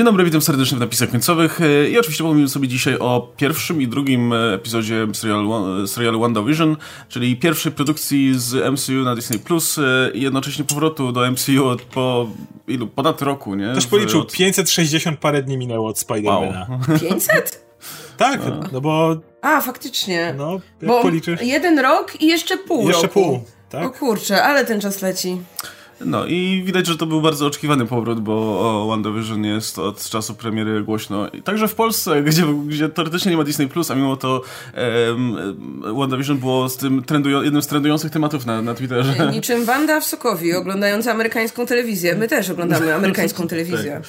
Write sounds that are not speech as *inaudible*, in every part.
Dzień dobry, witam serdecznie w napisach końcowych e, i oczywiście pomówimy sobie dzisiaj o pierwszym i drugim epizodzie serialu, serialu WandaVision, czyli pierwszej produkcji z MCU na Disney Plus e, i jednocześnie powrotu do MCU od po ilu? Ponad roku, nie? Ktoś policzył, od... 560 parę dni minęło od Spidermana. Wow. *laughs* 500? tak, no bo... A, faktycznie. No, jak bo policzysz? jeden rok i jeszcze pół Jeszcze roku. pół, tak? O kurczę, ale ten czas leci. No i widać, że to był bardzo oczekiwany powrót, bo o WandaVision jest od czasu premiery głośno. I także w Polsce, *laughs* gdzie, gdzie teoretycznie nie ma Disney+, Plus, a mimo to um, WandaVision było z tym trendują, jednym z trendujących tematów na, na Twitterze. Niczym Wanda w Sokowi, oglądająca amerykańską telewizję. My też oglądamy *laughs* amerykańską telewizję. tak.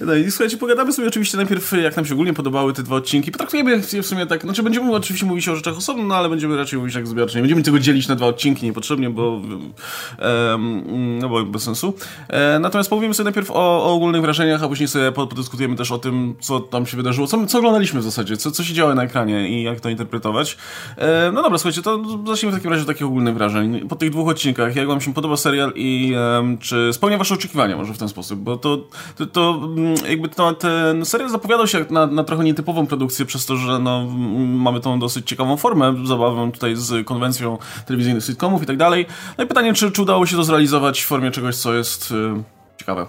No i słuchajcie, pogadamy sobie oczywiście najpierw, jak nam się ogólnie podobały te dwa odcinki. Potraktujemy je w sumie tak, znaczy będziemy oczywiście mówić o rzeczach osobno, no ale będziemy raczej mówić tak zbiorczo. Nie będziemy tego dzielić na dwa odcinki niepotrzebnie, bo, um, no bo bez sensu. E, natomiast powiemy sobie najpierw o, o, ogólnych wrażeniach, a później sobie podyskutujemy też o tym, co tam się wydarzyło, co, co oglądaliśmy w zasadzie, co, co się działo na ekranie i jak to interpretować. E, no dobra, słuchajcie, to zacznijmy w takim razie od takich ogólnych wrażeń. Po tych dwóch odcinkach, jak wam się podoba serial i um, czy spełnia wasze oczekiwania może w ten sposób, bo to, to, to jakby to, ten serial zapowiadał się na, na trochę nietypową produkcję przez to, że no, mamy tą dosyć ciekawą formę, zabawę tutaj z konwencją telewizyjnych sitcomów i tak dalej. No i pytanie, czy, czy udało się to zrealizować w formie czegoś, co jest y, ciekawe.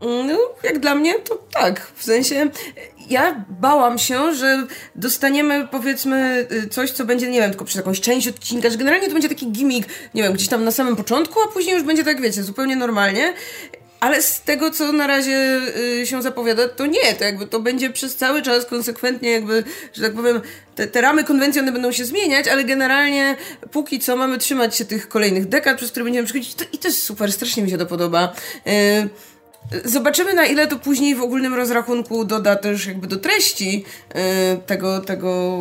No, jak dla mnie to tak. W sensie ja bałam się, że dostaniemy powiedzmy y, coś, co będzie, nie wiem, tylko przez jakąś część odcinka, że generalnie to będzie taki gimmick, nie wiem, gdzieś tam na samym początku, a później już będzie tak, wiecie, zupełnie normalnie. Ale z tego, co na razie y, się zapowiada, to nie, to jakby to będzie przez cały czas konsekwentnie jakby, że tak powiem, te, te ramy konwencji one będą się zmieniać, ale generalnie póki co mamy trzymać się tych kolejnych dekad, przez które będziemy przechodzić to, i to jest super, strasznie mi się to podoba. Y, Zobaczymy na ile to później w ogólnym rozrachunku doda też jakby do treści yy, tego, tego,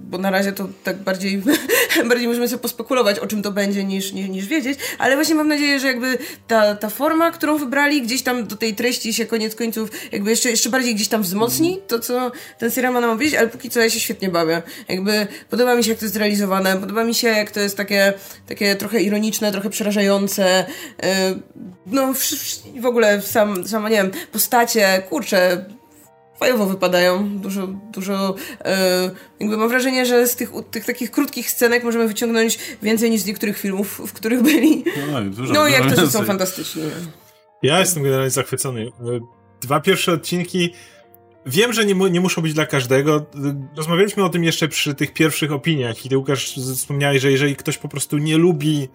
bo na razie to tak bardziej, *laughs* bardziej możemy sobie pospekulować o czym to będzie niż, niż, niż wiedzieć, ale właśnie mam nadzieję, że jakby ta, ta forma, którą wybrali gdzieś tam do tej treści się koniec końców jakby jeszcze, jeszcze bardziej gdzieś tam wzmocni to, co ten serial ma nam powiedzieć, ale póki co ja się świetnie bawię. Jakby podoba mi się jak to jest zrealizowane, podoba mi się jak to jest takie, takie trochę ironiczne, trochę przerażające, yy, no w, w ogóle sam, sama, nie wiem, postacie, kurczę, fajowo wypadają. Dużo, dużo, e, jakby mam wrażenie, że z tych, tych takich krótkich scenek możemy wyciągnąć więcej niż z niektórych filmów, w których byli. No, dużo, no i jak to są fantastyczni. Ja jestem generalnie zachwycony. Dwa pierwsze odcinki Wiem, że nie, nie muszą być dla każdego. Rozmawialiśmy o tym jeszcze przy tych pierwszych opiniach i ty, Łukasz, wspomniałeś, że jeżeli ktoś po prostu nie lubi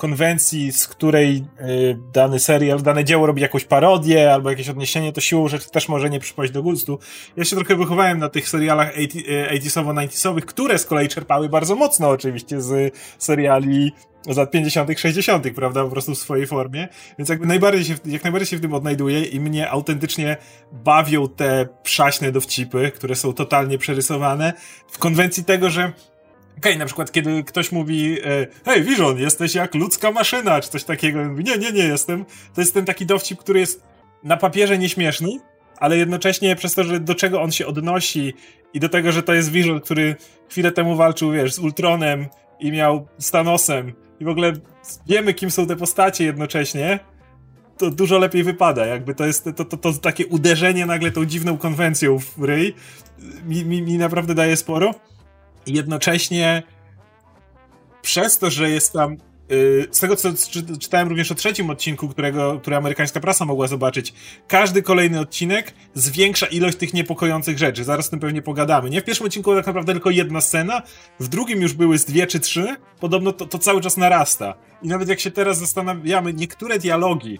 konwencji, z której y, dany serial, dane dzieło robi jakąś parodię albo jakieś odniesienie, to siłą rzeczy też może nie przypaść do gustu. Ja się trochę wychowałem na tych serialach 80sowo-90sowych, które z kolei czerpały bardzo mocno oczywiście z seriali z lat 50., 60., prawda, po prostu w swojej formie. Więc jakby najbardziej się, jak najbardziej się w tym odnajduję i mnie autentycznie bawią te przaśne dowcipy, które są totalnie przerysowane w konwencji tego, że okay, na przykład kiedy ktoś mówi e, hej Vision, jesteś jak ludzka maszyna, czy coś takiego. Mówi, nie, nie, nie jestem. To jest ten taki dowcip, który jest na papierze nieśmieszny, ale jednocześnie przez to, że do czego on się odnosi i do tego, że to jest Vision, który chwilę temu walczył, wiesz, z Ultronem i miał z Thanosem i w ogóle wiemy, kim są te postacie jednocześnie, to dużo lepiej wypada. Jakby to jest to, to, to takie uderzenie nagle tą dziwną konwencją w ryj mi, mi, mi naprawdę daje sporo jednocześnie przez to, że jest tam y, z tego, co czytałem również o trzecim odcinku, którego, który amerykańska prasa mogła zobaczyć, każdy kolejny odcinek zwiększa ilość tych niepokojących rzeczy. Zaraz o tym pewnie pogadamy. Nie w pierwszym odcinku tak naprawdę tylko jedna scena, w drugim już były z dwie czy trzy. Podobno to, to cały czas narasta. I nawet jak się teraz zastanawiamy, niektóre dialogi,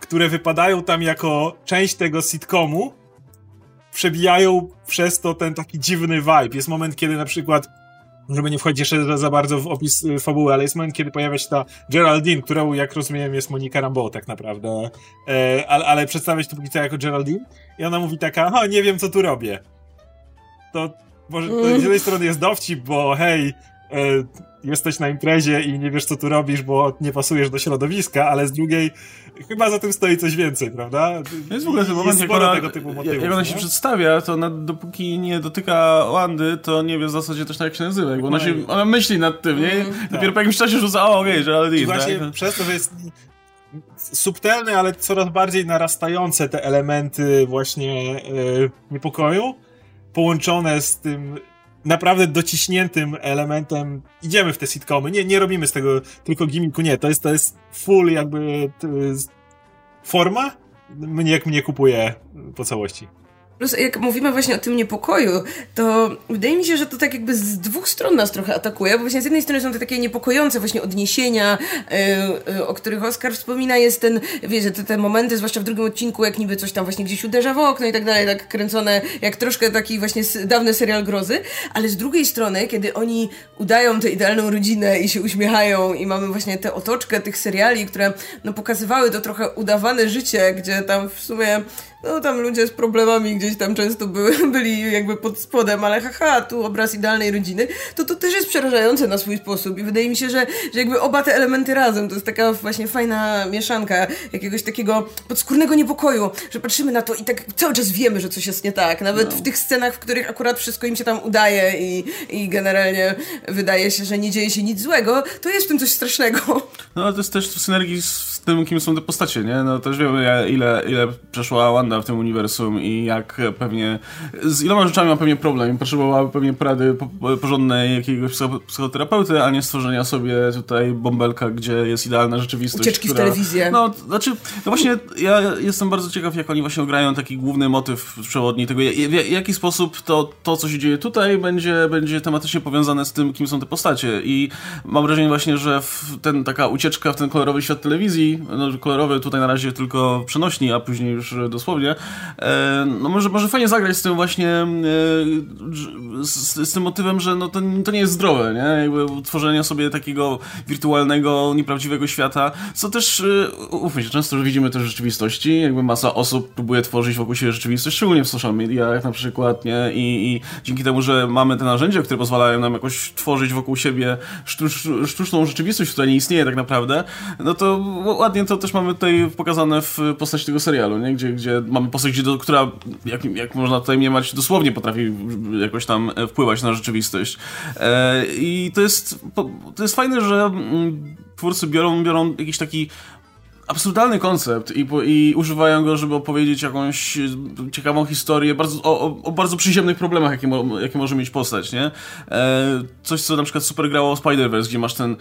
które wypadają tam jako część tego sitcomu, przebijają przez to ten taki dziwny vibe. Jest moment, kiedy na przykład żeby nie wchodzić jeszcze za bardzo w opis y, fabuły, ale jest moment, kiedy pojawia się ta Geraldine, którą, jak rozumiem, jest Monika Rambeau tak naprawdę, e, ale, ale przedstawia się to póki co jako Geraldine i ona mówi taka, ha, nie wiem, co tu robię. To może to z jednej strony jest dowcip, bo hej, e, jesteś na imprezie i nie wiesz, co tu robisz, bo nie pasujesz do środowiska, ale z drugiej chyba za tym stoi coś więcej, prawda? To jest w ogóle ten moment, jak ona, tego typu motywów, jak ona się przedstawia, to ona, dopóki nie dotyka Wandy, to nie wie w zasadzie też tak, jak się nazywa, bo ona, się, ona myśli nad tym, nie? Mm, Dopiero tak. po jakimś czasie rzuca, o okej, okay, Geraldine. Właśnie tak? przez to, że jest subtelne, ale coraz bardziej narastające te elementy właśnie e, niepokoju, połączone z tym naprawdę dociśniętym elementem idziemy w te sitcomy. Nie, nie robimy z tego tylko gimmicku, nie. To jest, to jest full jakby forma, mnie, jak mnie kupuje po całości. Plus jak mówimy właśnie o tym niepokoju, to wydaje mi się, że to tak jakby z dwóch stron nas trochę atakuje, bo właśnie z jednej strony są te takie niepokojące właśnie odniesienia, yy, yy, o których Oskar wspomina, jest ten, wiecie, te, te momenty, zwłaszcza w drugim odcinku, jak niby coś tam właśnie gdzieś uderza w okno i tak dalej, tak kręcone, jak troszkę taki właśnie dawny serial grozy, ale z drugiej strony, kiedy oni udają tę idealną rodzinę i się uśmiechają i mamy właśnie tę otoczkę tych seriali, które no pokazywały to trochę udawane życie, gdzie tam w sumie no tam ludzie z problemami gdzieś tam często *laughs* byli jakby pod spodem, ale haha, tu obraz idealnej rodziny, to to też jest przerażające na swój sposób i wydaje mi się, że, że jakby oba te elementy razem, to jest taka właśnie fajna mieszanka jakiegoś takiego podskórnego niepokoju, że patrzymy na to i tak cały czas wiemy, że coś jest nie tak, nawet no. w tych scenach, w których akurat wszystko im się tam udaje i, i generalnie wydaje się, że nie dzieje się nic złego, to jest w tym coś strasznego. No ale to jest też w synergii z tym, kim są te postacie, nie? No też wiemy, ile, ile przeszła Wanda w tym uniwersum i jak pewnie z iloma rzeczami ma pewnie problem. Potrzebowałaby pewnie porady porządnej jakiegoś psychoterapeuty, a nie stworzenia sobie tutaj bąbelka, gdzie jest idealna rzeczywistość. Ucieczki która, w telewizję. No, znaczy, no właśnie ja jestem bardzo ciekaw, jak oni właśnie grają taki główny motyw przewodni tego, w jaki sposób to, to co się dzieje tutaj, będzie, będzie tematycznie powiązane z tym, kim są te postacie. I mam wrażenie właśnie, że ten taka ucieczka w ten kolorowy świat telewizji, no kolorowy tutaj na razie tylko przenośni, a później już dosłownie, E, no może, może fajnie zagrać z tym właśnie, e, z, z tym motywem, że no to, to nie jest zdrowe, nie? Jakby tworzenia sobie takiego wirtualnego, nieprawdziwego świata, co też, e, ufmy się, często widzimy też w rzeczywistości, jakby masa osób próbuje tworzyć wokół siebie rzeczywistość, szczególnie w social mediach na przykład, nie? I, i dzięki temu, że mamy te narzędzia, które pozwalają nam jakoś tworzyć wokół siebie sztucz, sztuczną rzeczywistość, która nie istnieje tak naprawdę, no to ładnie to też mamy tutaj pokazane w postaci tego serialu, nie? Gdzie, gdzie mamy postać która, jak, jak można tutaj mniemać, dosłownie potrafi jakoś tam e, wpływać na rzeczywistość. E, I to jest, to jest fajne, że mm, twórcy biorą, biorą jakiś taki absurdalny koncept i, i używają go, żeby opowiedzieć jakąś ciekawą historię bardzo, o, o, bardzo przyziemnych problemach, jakie, mo, jakie może mieć postać, nie? E, coś, co na przykład super grało Spider-Verse, gdzie masz ten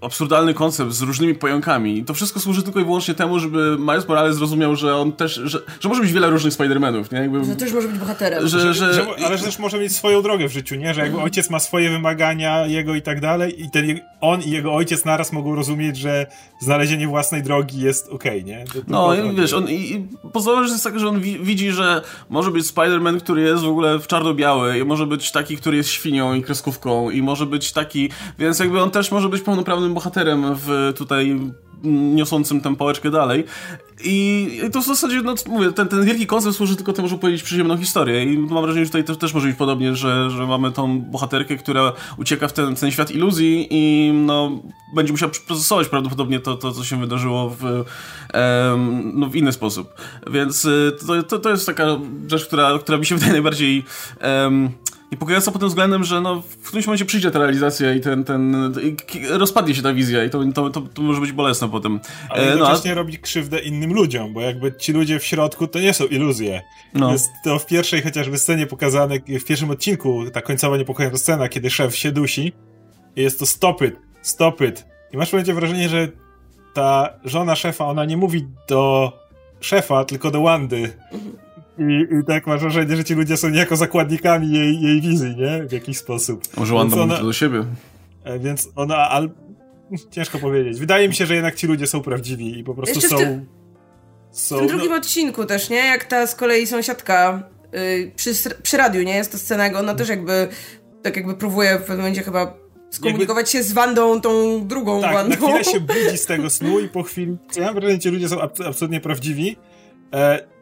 absurdalny koncept z różnymi pająkami. I to wszystko służy tylko i wyłącznie temu, żeby Miles Morales zrozumiał, że on też, że, że może być wiele różnych Spider-Manów, nie? Jakby, że też może być bohaterem. Że, że, że, ale że też może mieć swoją drogę w życiu, nie? Że jakby ojciec ma swoje wymagania, jego i tak dalej i ten, on i jego ojciec naraz mogą rozumieć, że znalezienie własnej drogi jest okej, okay, nie? To, to no, i wiesz, on i, i pozwala, że jest tak, że on wi widzi, że może być Spider-Man, który jest w ogóle w czarno-biały i może być taki, który jest świnią i kreskówką i może być taki, więc jakby on też może być pełnoprawnym bohaterem w tutaj niosącym tę pałeczkę dalej. I, to w zasadzie, no mówię, ten, ten wielki koncept służy tylko temu, żeby powiedzieć przyziemną historię. I mam wrażenie, że tutaj też, też może być podobnie, że, że mamy tą bohaterkę, która ucieka w ten, ten świat iluzji i no, będzie musiała procesować prawdopodobnie to, to co się wydarzyło w, um, no, w inny sposób. Więc y, to, to, to jest taka rzecz, która, która mi się wydaje najbardziej. Niepokojąca pod tym względem, że no, w którymś momencie przyjdzie ta realizacja i ten, ten i rozpadnie się ta wizja i to, to, to, to może być bolesne potem. Ale e, jednocześnie no, a... robi krzywdę innym ludziom, bo jakby ci ludzie w środku to nie są iluzje. No. Jest to w pierwszej chociażby scenie pokazane, w pierwszym odcinku, ta końcowa niepokojąca scena, kiedy szef się dusi i jest to stop it, stop it. I masz będzie wrażenie, że ta żona szefa, ona nie mówi do szefa, tylko do Wandy. I, I tak masz wrażenie, że ci ludzie są niejako zakładnikami jej, jej wizji, nie? W jakiś sposób. Może Wanda mówi to do siebie. E, więc ona, al... ciężko powiedzieć. Wydaje mi się, że jednak ci ludzie są prawdziwi i po prostu Jeszcze są... Ty... są... W tym drugim no... odcinku też, nie? Jak ta z kolei sąsiadka yy, przy, przy radiu, nie? Jest to scena, jak ona też jakby tak jakby próbuje w pewnym momencie chyba skomunikować jakby... się z Wandą, tą drugą tak, Wandą. na chwilę się budzi z *laughs* tego snu i po chwili... Ja mam wrażenie, że ci ludzie są absolutnie prawdziwi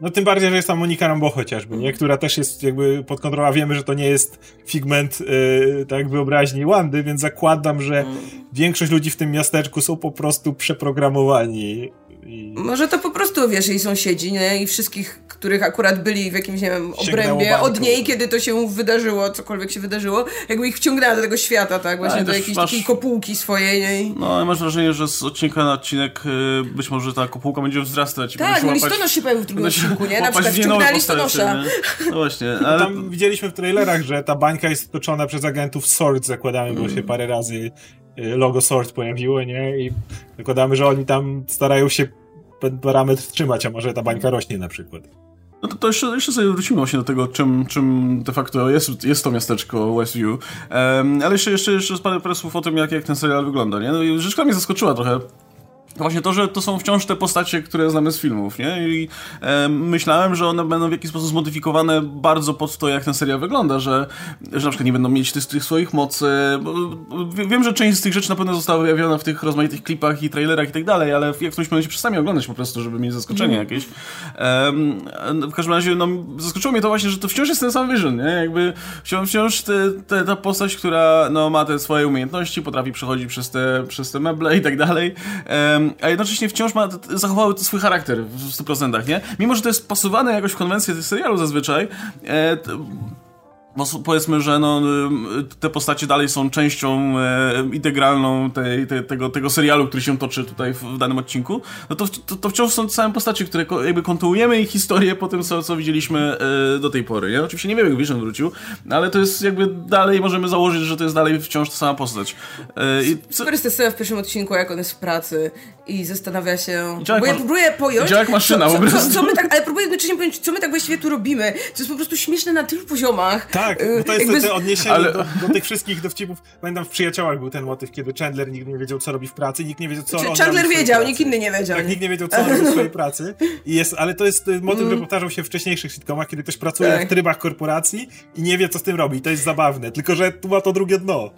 no tym bardziej, że jest tam Monika Rambo chociażby, nie? która też jest jakby pod kontrolą, a wiemy, że to nie jest figment e, tak wyobraźni Wandy, więc zakładam, że większość ludzi w tym miasteczku są po prostu przeprogramowani. I... Może to po prostu, wiesz, jej sąsiedzi, nie? I wszystkich, których akurat byli w jakimś, nie wiem, obrębie od niej, kiedy to się wydarzyło, cokolwiek się wydarzyło, jakby ich wciągnęła do tego świata, tak? Właśnie do jakiejś masz... takiej kopułki swojej. Nie? No, masz wrażenie, że z odcinka na odcinek y, być może ta kopułka będzie wzrastać. Tak, no listonosz się pojawił w drugim odcinku, nie? Na przykład wciągnęła listonosza. No właśnie. Ale... Tam widzieliśmy w trailerach, że ta bańka jest toczona przez agentów SWORD, zakładamy, bo się parę razy y, logo SWORD pojawiło, nie? I zakładamy, że oni tam starają się ten parametr trzymać, a może ta bańka rośnie na przykład. No to, to jeszcze, jeszcze sobie wrócimy właśnie do tego, czym, czym de facto jest, jest to miasteczko Westview. Um, ale jeszcze, jeszcze, jeszcze parę, słów o tym, jak, jak ten serial wygląda. Nie? No i rzecz, która mnie zaskoczyła trochę, Właśnie to, że to są wciąż te postacie, które znamy z filmów, nie? I e, myślałem, że one będą w jakiś sposób zmodyfikowane bardzo pod to, jak ten serial wygląda, że, że na przykład nie będą mieć tych, tych swoich mocy. Wiem, że część z tych rzeczy na pewno została wyjawiona w tych rozmaitych klipach i trailerach i tak dalej, ale jak ktoś będzie przestanie oglądać po prostu, żeby mieć zaskoczenie mm. jakieś. E, w każdym razie, no, zaskoczyło mnie to właśnie, że to wciąż jest ten sam Vision, nie? Jakby wciąż, wciąż te, te, ta postać, która no, ma te swoje umiejętności, potrafi przechodzić przez te, przez te meble i tak dalej. E, a jednocześnie wciąż ma, zachowały swój charakter w 100%, nie? Mimo, że to jest pasowane jakoś w konwencję serialu zazwyczaj, e, bo powiedzmy, że no, te postacie dalej są częścią e, integralną tej, te, tego, tego serialu, który się toczy tutaj w, w danym odcinku, no to, to, to, wciąż są te same postacie, które jakby kontynuujemy ich historię po tym, co, co widzieliśmy e, do tej pory. Nie? Oczywiście nie wiemy, jak Vision wrócił, ale to jest jakby dalej, możemy założyć, że to jest dalej wciąż ta sama postać. E, i co... Super jest w pierwszym odcinku, jak on jest w pracy i zastanawia się... Bo ja próbuję pojąć... Działa jak maszyna co, co, co, co my tak, Ale próbuję jednocześnie pojąć, co my tak właściwie tu robimy. To jest po prostu śmieszne na tylu poziomach. Tak tak, bo to jest jakby... te odniesienie ale... do, do, tych wszystkich dowcipów. Pamiętam w Przyjaciołach był ten motyw, kiedy Chandler nigdy nie wiedział, co robi w pracy, nikt nie wiedział, co Czy, Chandler wiedział, nikt inny nie wiedział. Tak, nikt nie wiedział, co robi w swojej *laughs* pracy. I jest, ale to jest motyw, mm. który powtarzał się w wcześniejszych sitcomach, kiedy ktoś pracuje tak. w trybach korporacji i nie wie, co z tym robi. I to jest zabawne, tylko że tu ma to drugie dno.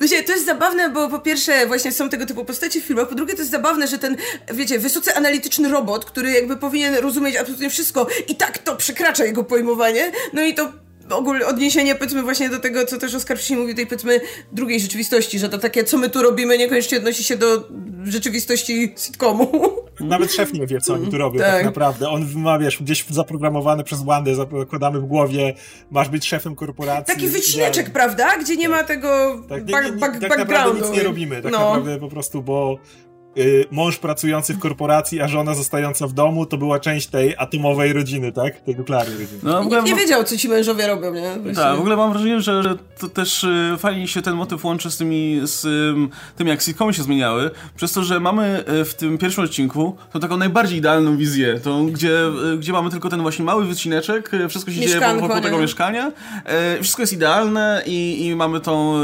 Wiecie, to jest zabawne, bo po pierwsze właśnie są tego typu postacie w filmach, po drugie to jest zabawne, że ten, wiecie, wysoce analityczny robot, który jakby powinien rozumieć absolutnie wszystko i tak to przekracza jego pojmowanie, no i to ogólnie odniesienie powiedzmy właśnie do tego, co też Oskar wcześniej mówił, tej powiedzmy drugiej rzeczywistości, że to takie, co my tu robimy, niekoniecznie odnosi się do rzeczywistości sitcomu. *laughs* Nawet szef nie wie, co oni tu robią tak, tak naprawdę. On ma, wiesz, gdzieś zaprogramowany przez Wandę, zakładamy w głowie, masz być szefem korporacji. Taki wycineczek, prawda? Gdzie nie ma tego tak, nie, nie, nie, back, tak naprawdę nic nie robimy, tak no. naprawdę po prostu, bo mąż pracujący w korporacji, a żona zostająca w domu, to była część tej atomowej rodziny, tak? Tej nuklearnej rodziny. No, Nikt nie wiedział, co ci mężowie robią, nie? Tak, w ogóle mam wrażenie, że, że to też y, fajnie się ten motyw łączy z tymi, z tym, jak sitcomy się zmieniały, przez to, że mamy y, w tym pierwszym odcinku tą taką najbardziej idealną wizję, tą, gdzie, gdzie mamy tylko ten właśnie mały wycineczek, wszystko się Mieszkanko, dzieje wokół tego mieszkania, wszystko jest idealne i, i mamy tą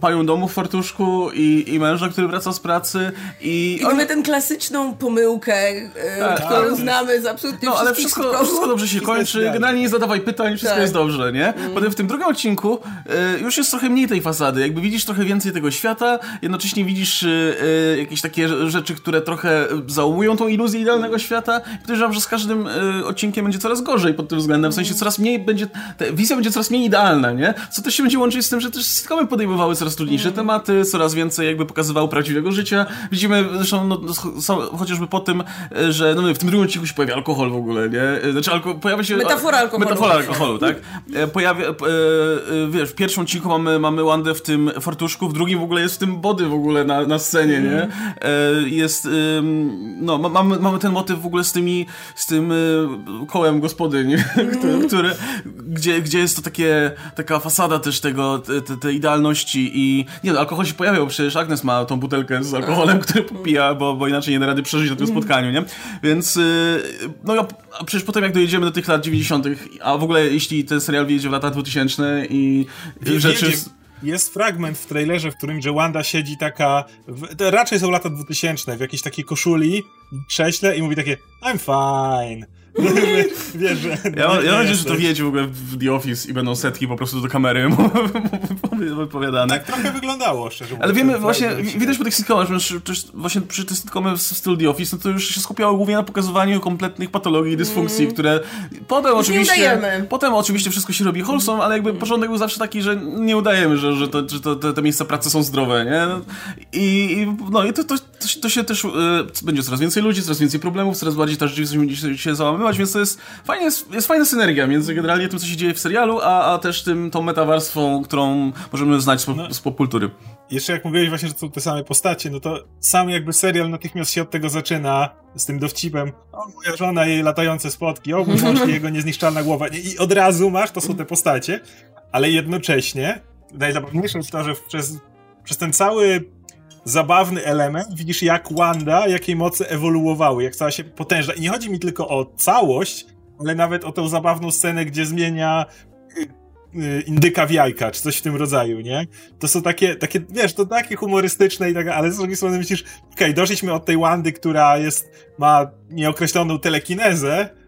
panią domu w fartuszku i, i męża, który wraca z pracy, i... I on... mamy tę klasyczną pomyłkę, e, tak, którą tak. znamy z absolutnie No, ale wszystko, wszystko dobrze się kończy, generalnie nie zadawaj pytań, wszystko tak. jest dobrze, nie? Mm. Potem w tym drugim odcinku e, już jest trochę mniej tej fasady, jakby widzisz trochę więcej tego świata, jednocześnie widzisz e, jakieś takie rzeczy, które trochę załamują tą iluzję idealnego świata i podejrzewam, że z każdym odcinkiem będzie coraz gorzej pod tym względem, w sensie coraz mniej będzie, ta wizja będzie coraz mniej idealna, nie? Co też się będzie łączyć z tym, że też sitcomy podejmowały coraz trudniejsze mm. tematy, coraz więcej jakby pokazywały prawdziwego życia, Widzimy zresztą no, chociażby po tym, że no, w tym drugim odcinku się pojawia alkohol w ogóle, nie? Znaczy alko pojawia się... Metafora alkoholu. Metafora alkoholu, tak? E, pojawia, e, e, wiesz, w pierwszym odcinku mamy, mamy Wandę w tym fartuszku, w drugim w ogóle jest w tym body w ogóle na, na scenie, nie? Jest, no, mamy, mamy ten motyw w ogóle z tymi, z tym kołem gospodyń, *laughs* który, który, gdzie, gdzie jest to takie, taka fasada też tego, te, te idealności i nie no, alkohol się pojawiał, przecież Agnes ma tą butelkę z alkoholem, który popija, bo, bo inaczej nie da rady przeżyć na tym spotkaniu, nie? Więc, y, no a przecież potem jak dojedziemy do tych lat 90., a w ogóle jeśli ten serial wyjedzie w lata 2000 i Wie, rzeczy... Jest fragment w trailerze, w którym Wanda siedzi taka, w, to raczej są lata 2000, w jakiejś takiej koszuli, krześle i mówi takie I'm fine. *laughs* Wiesz, że ja, mam nadzieję, że to wiecie w ogóle w The Office i będą setki po prostu do kamery *laughs* wypowiadane. Tak trochę wyglądało, szczerze mówiąc. Ale wiemy, właśnie, widać po tych sitcomach, że właśnie przy tych sitcomach w stylu The Office, no to już się skupiało głównie na pokazywaniu kompletnych patologii i dysfunkcji, mm. które potem oczywiście... Potem oczywiście wszystko się robi wholesome, ale jakby początek był zawsze taki, że nie udajemy, że, że, to, że to, te, te miejsca pracy są zdrowe, nie? I, i no i to, to, to się, to się też, e, będzie coraz więcej ludzi, coraz więcej problemów, coraz bardziej ta rzeczywistość się więc to jest, fajnie, jest, jest fajna synergia między generalnie tym, co się dzieje w serialu, a, a też tym, tą metawarstwą, którą możemy znać z, pop, no. z popkultury. Jeszcze jak mówiłeś właśnie, że to są te same postacie, no to sam jakby serial natychmiast się od tego zaczyna, z tym dowcipem, o moja żona, jej latające spotki, o mój mąż, *laughs* jego niezniszczalna głowa i od razu masz, to są te postacie, ale jednocześnie najzabawniejsze jest to, że przez, przez ten cały zabawny element widzisz jak Wanda, jakiej mocy ewoluowały, jak stała się potężna. I nie chodzi mi tylko o całość, ale nawet o tę zabawną scenę, gdzie zmienia y, y, indyka w jajka, czy coś w tym rodzaju, nie? To są takie, takie wiesz, to takie humorystyczne i tak, ale z drugiej strony myślisz, okej, okay, doszliśmy od tej Wandy, która jest, ma nieokreśloną telekinezę,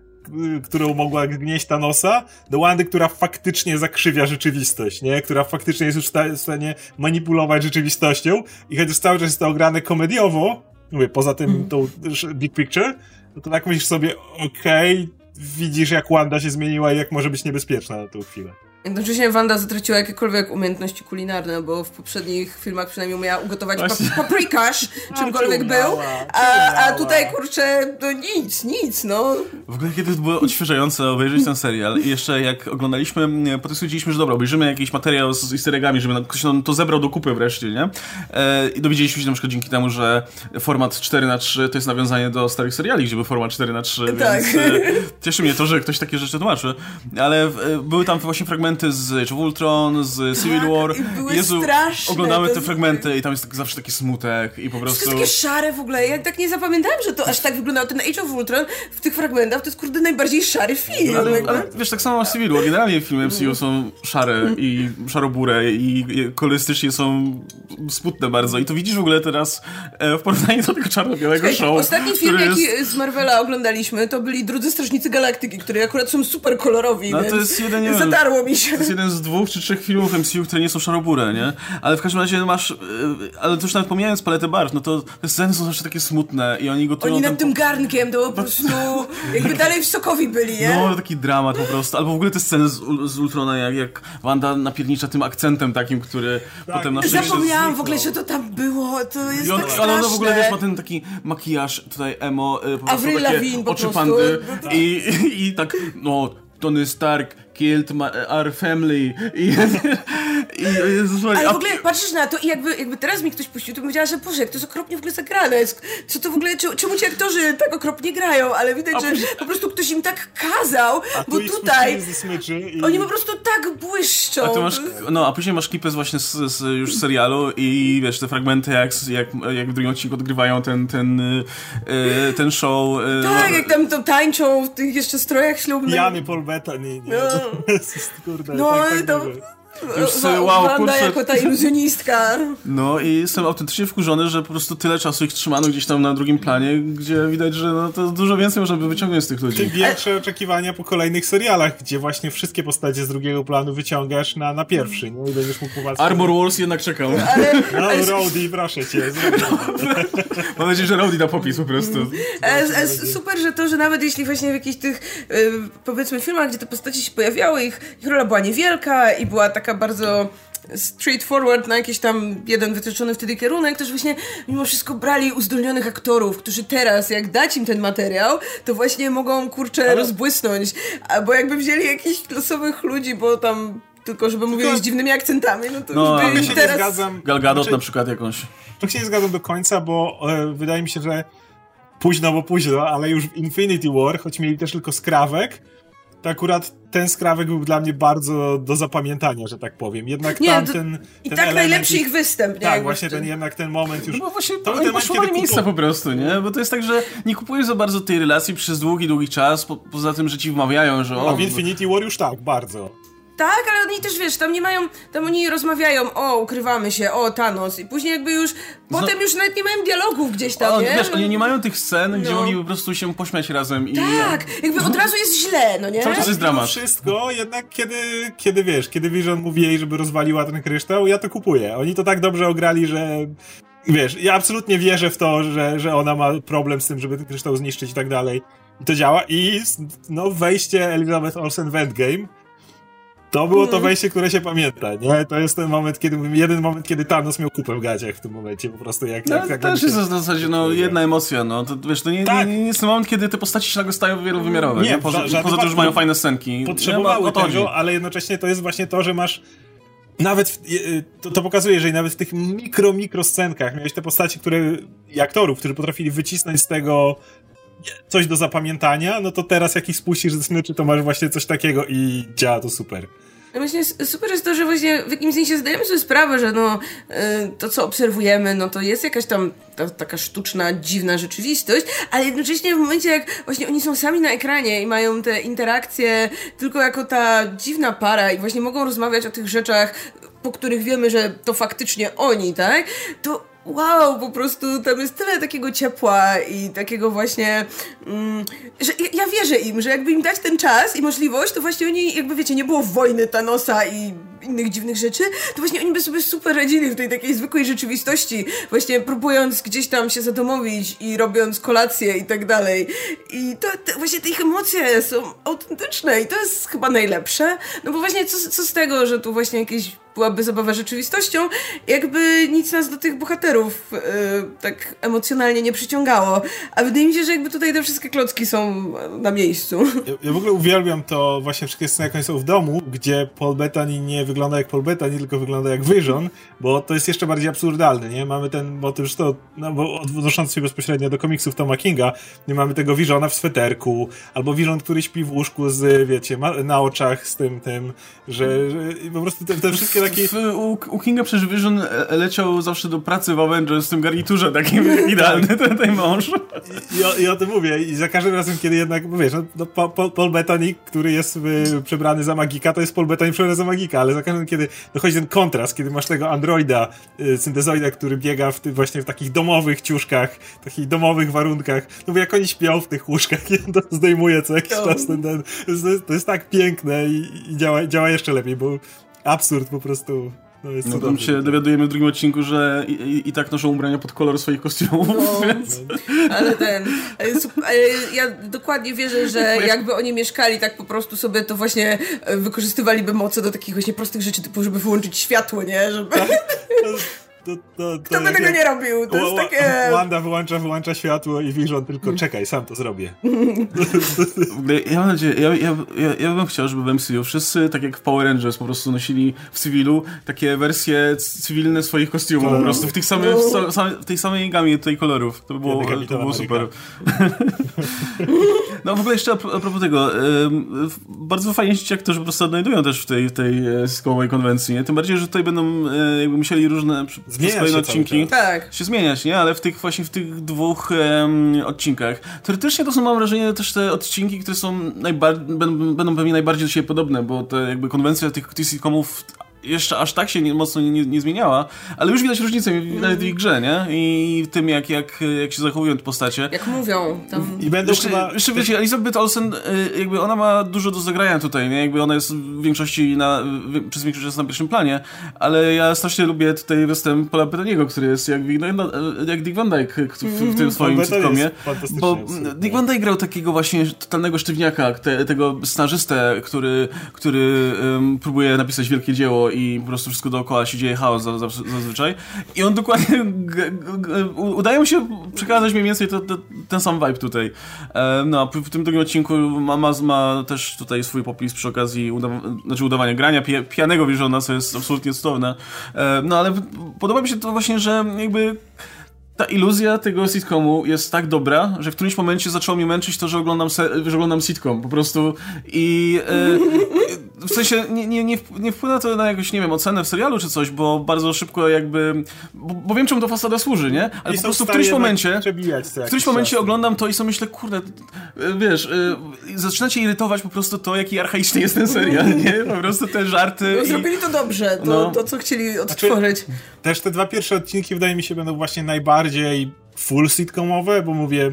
którą mogła gnieść Thanosa, do Wandy, która faktycznie zakrzywia rzeczywistość, nie? Która faktycznie jest już w stanie manipulować rzeczywistością i chociaż cały czas jest to ograne komediowo, mówię, poza tym mm. tą big picture, no to tak myślisz sobie, okej, okay, widzisz jak Wanda się zmieniła i jak może być niebezpieczna na tą chwilę. Jednocześnie Wanda zatraciła jakiekolwiek umiejętności kulinarne, bo w poprzednich filmach przynajmniej umiała ugotować Właśnie. *laughs* czymkolwiek był, a, a tutaj kurczę, to nic, nic, no. W ogóle kiedy to było odświeżające obejrzeć ten serial i jeszcze jak oglądaliśmy, potem stwierdziliśmy, że dobra, obejrzymy jakiś materiał z easter eggami, żeby ktoś nam to zebrał do kupy wreszcie, nie? E, I dowiedzieliśmy się na przykład dzięki temu, że format 4 na 3 to jest nawiązanie do starych seriali, gdzie był format 4 na 3 tak. więc e, cieszy mnie to, że ktoś takie rzeczy tłumaczy. Ale e, były tam właśnie fragmenty fragmenty z Age of Ultron, z Civil tak, War. Były Jezu, straszne. oglądamy te fragmenty i tam jest tak, zawsze taki smutek i po prostu... Takie szare w ogóle. Ja tak nie zapamiętałem, że to aż tak wyglądał ten Age of Ultron w tych fragmentach. To jest kurde najbardziej szary film. No, ale, ale, wiesz, tak samo Civil War. Generalnie filmy MCU są szare i szarobure i kolorystycznie są smutne bardzo. I to widzisz w ogóle teraz e, w porównaniu do tego czarno-białego show. Ostatni film, jest... jaki z Marvela oglądaliśmy, to byli Drudzy Strażnicy Galaktyki, które akurat są super kolorowi. No to jest jeden, nie Zatarło mi się. To jest jeden z dwóch czy trzech filmów MCU, które nie są szarobure, nie? Ale w każdym razie masz, e, ale to już nawet pomijając paletę barw, no to te sceny są zawsze takie smutne i oni gotują... Oni nad tym garnkiem to po prostu jakby dalej w sokowi byli, nie? No, taki dramat po prostu. Albo w ogóle te sceny z, z Ultrona, jak, jak Wanda napiernicza tym akcentem takim, który tak. potem na szczęście... Zapomniałam w ogóle, że to tam było, to jest on, tak straszne. Ale w ogóle, wiesz, ma ten taki makijaż tutaj emo, e, po prostu Avril takie oczy pandy i, i, i tak, no, Tony Stark killed my, uh, our family. *laughs* I, i, Jezus, Ale w ogóle patrzysz na to i jakby, jakby teraz mi ktoś puścił, to bym powiedziała, że Boże, jak to jest okropnie w ogóle zagrane. Co to w ogóle, czemu ci aktorzy tak okropnie grają? Ale widać, że po prostu ktoś im tak kazał, a bo tutaj i... oni po prostu tak błyszczą. A tu masz, no, a później masz klipy właśnie z, z już serialu i wiesz, te fragmenty jak, jak, jak w drugim odcinku odgrywają ten, ten, yy, ten show. Yy, tak, jak tam to tańczą w tych jeszcze strojach ślubnych. Jany Paul Bettany, nie? No. *laughs* Kurde, no, tak, tak to... Już wow, Wanda kurczę. jako ta iluzjonistka. No i jestem autentycznie wkurzony, że po prostu tyle czasu ich trzymano gdzieś tam na drugim planie, gdzie widać, że no, to dużo więcej można by wyciągnąć z tych ludzi. Tym większe oczekiwania po kolejnych serialach, gdzie właśnie wszystkie postacie z drugiego planu wyciągasz na, na pierwszy, no i będziesz mógł popatrzeć. Armor Wars jednak czekał. Ale, no, ale... Rowdy, proszę cię. *laughs* Mam nadzieję, że Rowdy da popis po prostu. E, e, super, że to, że nawet jeśli właśnie w jakichś tych, e, powiedzmy, filmach, gdzie te postacie się pojawiały, ich, ich rola była niewielka i była taka taka bardzo straightforward na jakiś tam jeden wytyczony wtedy kierunek, też właśnie mimo wszystko brali uzdolnionych aktorów, którzy teraz, jak dać im ten materiał, to właśnie mogą, kurczę, Ale... rozbłysnąć. Albo jakby wzięli jakichś losowych ludzi, bo tam tylko żeby mówili z dziwnymi akcentami, no to no, już by się teraz... nie zgadzam. Gal Gadot znaczy, na przykład jakąś. To się nie zgadzam do końca, bo e, wydaje mi się, że późno, bo późno, ale już w Infinity War, choć mieli też tylko skrawek, to akurat ten skrawek był dla mnie bardzo do zapamiętania, że tak powiem. Jednak nie, tam ten, I ten tak element, najlepszy ich występ, nie? Tak, właśnie ten, jednak ten moment już... No właśnie to oni poszukali miejsca po prostu, nie? Bo to jest tak, że nie kupujesz za bardzo tej relacji przez długi, długi czas, po, poza tym, że ci wmawiają, że... O, A w Infinity War już tak, bardzo. Tak, ale oni też, wiesz, tam nie mają, tam oni rozmawiają, o, ukrywamy się, o, Thanos i później jakby już, no. potem już nawet nie mają dialogów gdzieś tam, o, nie? Wiesz, oni nie mają tych scen, no. gdzie mogli po prostu się pośmiać razem i... Tak, jakby od razu jest źle, no nie? Cały czas jest dramat. wszystko, jednak kiedy, kiedy wiesz, kiedy Vision mówi jej, żeby rozwaliła ten kryształ, ja to kupuję. Oni to tak dobrze ograli, że... Wiesz, ja absolutnie wierzę w to, że, że ona ma problem z tym, żeby ten kryształ zniszczyć i tak dalej. I to działa. I no, wejście Elizabeth Olsen w Endgame To było to wejście, które się pamięta, nie? To jest ten moment, kiedy, jeden moment, kiedy Thanos miał kupę w gaciach w tym momencie, po prostu jak... No, jak, jak też jest w zasadzie, no, jedna emocja, no, to wiesz, to nie, Tak. nie, nie jest ten moment, kiedy te postaci się nagle stają wielowymiarowe, Nie, Poza, ża- poza tym, że mają fajne scenki. potrzebowały nie, tego, ale jednocześnie to jest właśnie to, że masz nawet, w, to, to pokazuje, że nawet w tych mikro, mikro scenkach miałeś te postaci, które, i aktorów, którzy potrafili wycisnąć z tego coś do zapamiętania, no to teraz jak ich spuścisz ze smyczy, to masz właśnie coś takiego i działa to super. No właśnie super jest to, że właśnie w jakimś sensie zdajemy sobie sprawę, że no, y, to co obserwujemy, no to jest jakaś tam ta, taka sztuczna, dziwna rzeczywistość, ale jednocześnie w momencie jak właśnie oni są sami na ekranie i mają te interakcje tylko jako ta dziwna para i właśnie mogą rozmawiać o tych rzeczach, po których wiemy, że to faktycznie oni, tak? To wow, po prostu tam jest tyle takiego ciepła i takiego właśnie, mm, że ja, ja wierzę im, że jakby im dać ten czas i możliwość, to właśnie oni, jakby wiecie, nie było wojny Thanosa i innych dziwnych rzeczy, to właśnie oni by sobie super radzili w tej takiej zwykłej rzeczywistości, właśnie próbując gdzieś tam się zadomowić i robiąc kolację i tak dalej. I to, te, właśnie te ich emocje są autentyczne i to jest chyba najlepsze, no bo właśnie co, co z tego, że tu właśnie jakieś byłaby zabawa rzeczywistością, jakby nic nas do tych bohaterów yy, tak emocjonalnie nie przyciągało. A wydaje mi się, że jakby tutaj te wszystkie klocki są na miejscu. Ja, ja w ogóle uwielbiam to właśnie wszystkie sceny, jak oni są w domu, gdzie Paul Bettany nie wygląda jak Paul Bettany, tylko wygląda jak Vision, bo to jest jeszcze bardziej absurdalne, nie? Mamy ten motyw, że to, no bo odnosząc się bezpośrednio do komiksów Toma Kinga, nie mamy tego Visiona w sweterku, albo Vision, który śpi w łóżku z, wiecie, na oczach z tym, tym, że, że po prostu te, te wszystkie takie... W, u, u Kinga przecież Vision e, leciał zawsze do pracy w Avengers w tym garniturze takim *laughs* idealny, ten, ten mąż. I o, I o tym mówię. I za każdym razem, kiedy jednak, bo wiesz, no, no, Pa- Pa- Paul Bettany, który jest y, przebrany za magika, to jest Paul Bettany przebrany za magika, ale za każdym, kiedy dochodzi ten kontrast, kiedy masz tego androida, y, syntezoida, który biega w ty, właśnie w takich domowych ciuszkach, takich domowych warunkach, no bo jak oni śpią w tych łóżkach *laughs* on to zdejmuje co jakiś No. czas, ten, ten, to, jest, to jest tak piękne i, i działa, działa jeszcze lepiej, bo absurd po prostu, no jest No tam się dowiadujemy w drugim odcinku, że i, i, i tak noszą ubrania pod kolor swoich kostiumów, No. *laughs* więc... Ale ten. ale ale Ja dokładnie wierzę, że *laughs* jakby oni mieszkali tak po prostu sobie, to właśnie e, wykorzystywaliby moce do takich właśnie prostych rzeczy, typu żeby wyłączyć światło, nie? Żeby. To, to, to, Kto by tego nie robił? To jest takie. Wanda wyłącza, wyłącza światło i Vision tylko *laughs* czekaj, sam to zrobię. W ogóle Ja mam nadzieję, ja, ja, ja, ja bym chciał, żeby w MCU wszyscy, tak jak w Power Rangers, po prostu nosili w cywilu takie wersje cywilne swoich kostiumów, po prostu w, tych samych, w, sa- same, w tej samej gamie tej kolorów. To by było, to było super. *laughs* No w ogóle jeszcze a, pro- a propos tego, bardzo fajnie się ci aktorzy po prostu odnajdują też w tej, w tej e, sitcomowej konwencji, nie? Tym bardziej, że tutaj będą e, jakby musieli różne przy- przez Zmienia kolejne odcinki. Tak. się zmieniać, nie? Ale w tych właśnie w tych dwóch em, odcinkach. Teoretycznie to są, mam wrażenie, też te odcinki, które są najbar- będą, pewnie najbardziej do siebie podobne, bo te jakby konwencja tych, tych sitcomów jeszcze aż tak się nie, mocno nie, nie zmieniała, ale już widać różnicę nawet w ich grze, nie? I w tym, jak, jak, jak się zachowują te postacie. Jak mówią, tam. I będą Jeszcze, chyba... jeszcze wiecie, Elizabeth Olsen, y, jakby ona ma dużo do zagrania tutaj, nie? Jakby ona jest w większości na, w, przez większość jest na pierwszym planie, ale ja strasznie lubię tutaj występ Paula Bettany'ego, który jest jak, Dick- jak Dick Van Dyke w, w tym swoim Bettany sitcomie. Bo. Dick Van Dyke grał takiego właśnie totalnego sztywniaka, te, tego scenarzystę, który, który um, próbuje napisać wielkie dzieło i po prostu wszystko dookoła się dzieje chaos za- za- zazwyczaj. I on dokładnie udaje mu się przekazać mniej więcej to, to, ten sam vibe tutaj. No, a w, tym drugim odcinku ma, ma, też tutaj swój popis przy okazji udaw- znaczy udawania grania pija, pijanego Visiona, co jest absolutnie cudowne. No, ale podoba mi się to właśnie, że jakby ta iluzja tego sitcomu jest tak dobra, że w którymś momencie zaczęło mnie męczyć to, że oglądam, że oglądam sitcom po prostu i e, w sensie nie, nie, nie, wp- nie wpływa to na jakąś, nie wiem, ocenę w serialu czy coś, bo bardzo szybko jakby, bo, bo wiem czemu to fasada służy, nie? Ale I po prostu w stanie którymś momencie w którymś momencie oglądam to i sobie myślę, kurde, e, wiesz, e, zaczynacie irytować po prostu to, jaki archaiczny jest ten serial, nie? Po prostu te żarty No, i... zrobili to dobrze, to, No. to co chcieli odtworzyć. Też te dwa pierwsze odcinki wydaje mi się będą właśnie najbardziej full sitcomowe, bo mówię,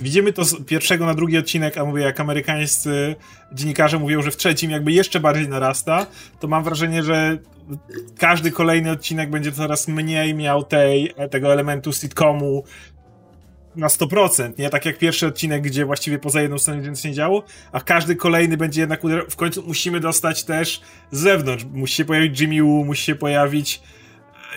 widzimy to z pierwszego na drugi odcinek, a mówię, jak amerykańscy dziennikarze mówią, że w trzecim jakby jeszcze bardziej narasta, to mam wrażenie, że każdy kolejny odcinek będzie coraz mniej miał tej, tego elementu sitcomu, na 100%, nie? Tak jak pierwszy odcinek, gdzie właściwie poza jedną sceną nic nie działo, a każdy kolejny będzie jednak w końcu musimy dostać też z zewnątrz. Musi się pojawić Jimmy Woo, musi się pojawić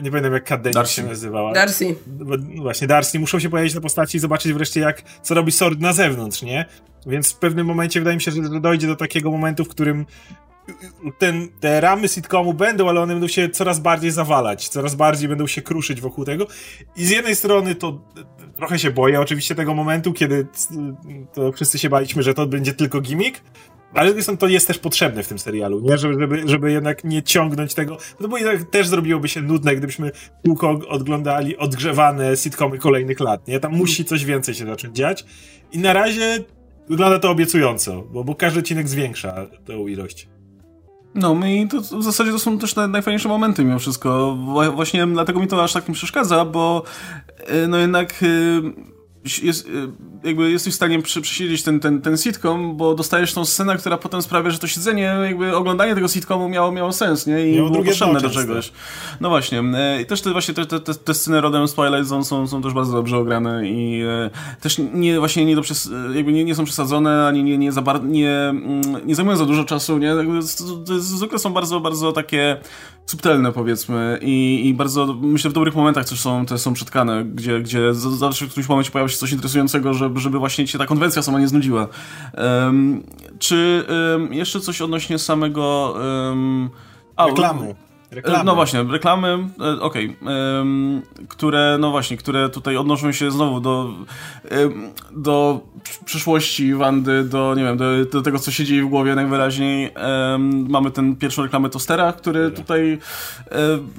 nie pamiętam jak Kat się nazywała. Darcy. No właśnie, Darcy. Muszą się pojawić na postaci i zobaczyć wreszcie jak, co robi Sword na zewnątrz, nie? Więc w pewnym momencie wydaje mi się, że dojdzie do takiego momentu, w którym ten, te ramy sitcomu będą, ale one będą się coraz bardziej zawalać, coraz bardziej będą się kruszyć wokół tego. I z jednej strony to trochę się boję oczywiście tego momentu, kiedy to wszyscy się baliśmy, że to będzie tylko gimmick, ale to jest też potrzebne w tym serialu, nie? Żeby, żeby, żeby jednak nie ciągnąć tego, no bo jednak też zrobiłoby się nudne, gdybyśmy tylko oglądali odgrzewane sitcomy kolejnych lat, nie? Tam musi coś więcej się zacząć dziać i na razie wygląda to obiecująco, bo, bo każdy odcinek zwiększa tę ilość. No, i to w zasadzie to są też najfajniejsze momenty mimo wszystko. Właśnie dlatego mi to aż tak nie przeszkadza, bo y, no jednak y, jest, y, jakby jesteś w stanie przesiedzieć ten, ten, ten sitcom, bo dostajesz tą scenę, która potem sprawia, że to siedzenie, jakby oglądanie tego sitcomu miało, miało sens, nie? I miało było potrzebne do czegoś. No właśnie. E, I też te właśnie te, te, te, sceny rodem z Twilight Zone są, są też bardzo dobrze ograne i e, też nie, właśnie nie, do przes jakby nie, nie są przesadzone, ani nie, nie, za bar nie, mm, nie zajmują za dużo czasu, nie? Zwykle są bardzo, bardzo takie subtelne powiedzmy i, i bardzo, myślę, w dobrych momentach też są, te są przytkane, gdzie, gdzie zawsze w którymś momencie pojawia się coś interesującego, żeby, żeby właśnie cię ta konwencja sama nie znudziła. Um, czy um, jeszcze coś odnośnie samego... Um, a, Reklamy. Reklamy. No właśnie, reklamy, e, okej, okay, które, no właśnie, które tutaj odnoszą się znowu do, do przyszłości Wandy, do, nie wiem, do, do tego, co się dzieje w głowie najwyraźniej. Mamy ten pierwszą reklamę Tostera, który tutaj,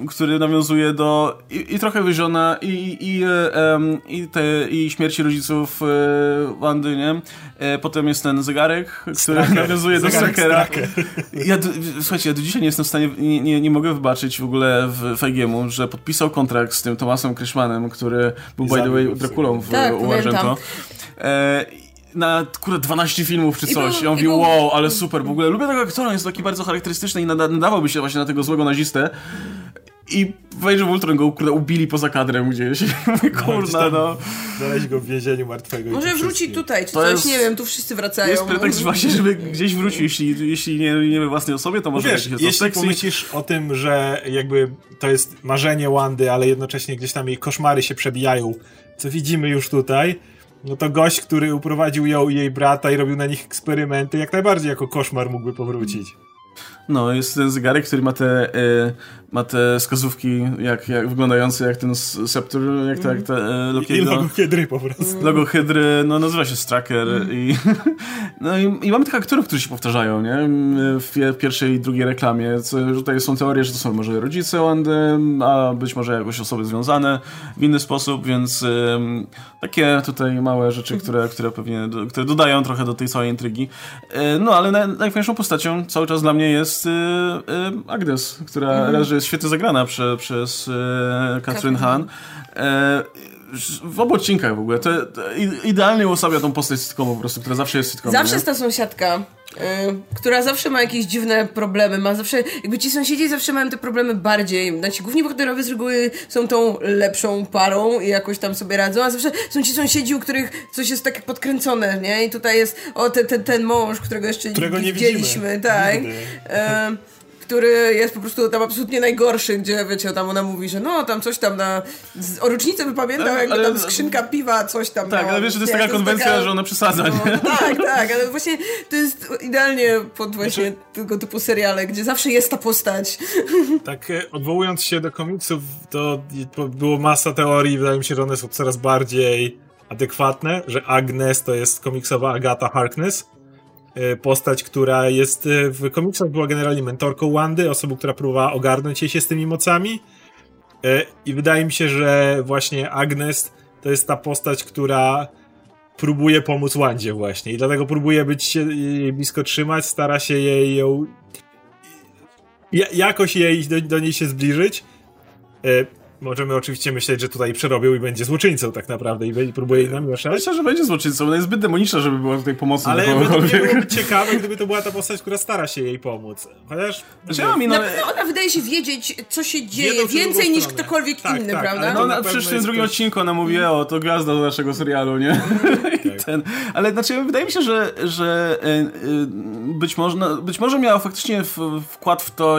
który nawiązuje do i, i trochę Wyziona, i, i, i, te, i śmierci rodziców e, Wandy, nie? E, potem jest ten zegarek, który Straker. nawiązuje do Strakera. Ja, słuchajcie, ja do dzisiaj nie jestem w stanie, nie, nie, nie mogę wybaczyć w ogóle w Feigiemu, że podpisał kontrakt z tym Tomasem Kryszmanem, który był by the way Drakulą w tak. E, na kurde 12 filmów czy coś. I, był, on mówił, wow, ale super, w ogóle lubię tego aktora, jest taki bardzo charakterystyczny i nadawałby się właśnie na tego złego nazistę. I w Age of Ultron go kurde, ubili poza kadrem gdzieś. *laughs* Kurna, no. Znaleźć go w więzieniu martwego. Może wróci tutaj, czy to coś, jest, nie wiem, tu wszyscy wracają. Jest pretekst właśnie, żeby gdzieś wrócił, jeśli, jeśli nie, nie we własnej osobie, to może no wiesz, jeśli pomyślisz o tym, że jakby to jest marzenie Wandy, ale jednocześnie gdzieś tam jej koszmary się przebijają, co widzimy już tutaj, no to gość, który uprowadził ją i jej brata i robił na nich eksperymenty, jak najbardziej jako koszmar mógłby powrócić. No, jest ten zegarek, który ma te, y, ma te wskazówki jak, jak wyglądające jak ten Scepter, jak, to, jak te e, Lokiego. I logo Hydry po prostu. Logo Hydry, no nazywa się Stracker mm. i, *laughs* no i, i mamy tych aktorów, którzy się powtarzają, nie? W pierwszej i drugiej reklamie. Co, tutaj są teorie, że to są może rodzice Wandy, a być może jakoś osoby związane w inny sposób, więc y, takie tutaj małe rzeczy, mhm. które, które pewnie, które dodają trochę do tej całej intrygi. Y, no, ale naj, najfajniejszą postacią cały czas dla mnie jest y, Agnes, która mm. leży jest świetnie zagrana prze, przez e, Catherine Hahn. E, w obu odcinkach w ogóle. To, to idealnie uosabia tą postać sitcomu po prostu, która zawsze jest sitcomem. Zawsze jest ta sąsiadka, y, która zawsze ma jakieś dziwne problemy, ma zawsze, jakby ci sąsiedzi zawsze mają te problemy bardziej. Znaczy, główni bohaterowie z reguły są tą lepszą parą i jakoś tam sobie radzą, a zawsze są ci sąsiedzi, u których coś jest tak podkręcone, nie? I tutaj jest, o, te, te, ten mąż, którego jeszcze którego nie widzieliśmy, tak. Y, który jest po prostu tam absolutnie najgorszy, gdzie wiecie, tam ona mówi, że no tam coś tam na z, o rocznicę by pamiętał, tak, jakby tam skrzynka piwa, coś tam. Tak, no, ale wiesz, że to jest taka konwencja, taka... że ona przesadza, no, nie? Tak, tak, ale właśnie to jest idealnie pod właśnie znaczy... tego typu seriale, gdzie zawsze jest ta postać. *laughs* Tak, e, odwołując się do komiksów, to było masa teorii, wydaje mi się, że one są coraz bardziej adekwatne, że Agnes to jest komiksowa Agata Harkness, postać, która jest e, w komiksach była generalnie mentorką Wandy, osobą, która próbowała ogarnąć jej się z tymi mocami. E, I wydaje mi się, że właśnie Agnes to jest ta postać, która próbuje pomóc Wandzie właśnie i dlatego próbuje być się jej blisko trzymać, stara się jej ją jakoś jej do, do niej się zbliżyć. Możemy oczywiście myśleć, że tutaj przerobił i będzie złoczyńcą tak naprawdę i próbuje jej namieszać. Myślę, że będzie złoczyńcą. Ona jest zbyt demoniczna, żeby była tutaj pomocna. Ale według mnie byłoby *laughs* ciekawe, gdyby to była ta postać, która stara się jej pomóc. Chociaż... Znaczy, ja mi, no, Na pewno ona wydaje się wiedzieć, co się dzieje więcej niż stronę. ktokolwiek Tak, inny, tak, prawda? no, to na, na w jest drugim ktoś- odcinku ona mówi, o, to gwiazda do naszego serialu, nie? *laughs* I Tak. ten, ale znaczy, wydaje mi się, że, że y, y, być, może, być może miała faktycznie w, wkład w to,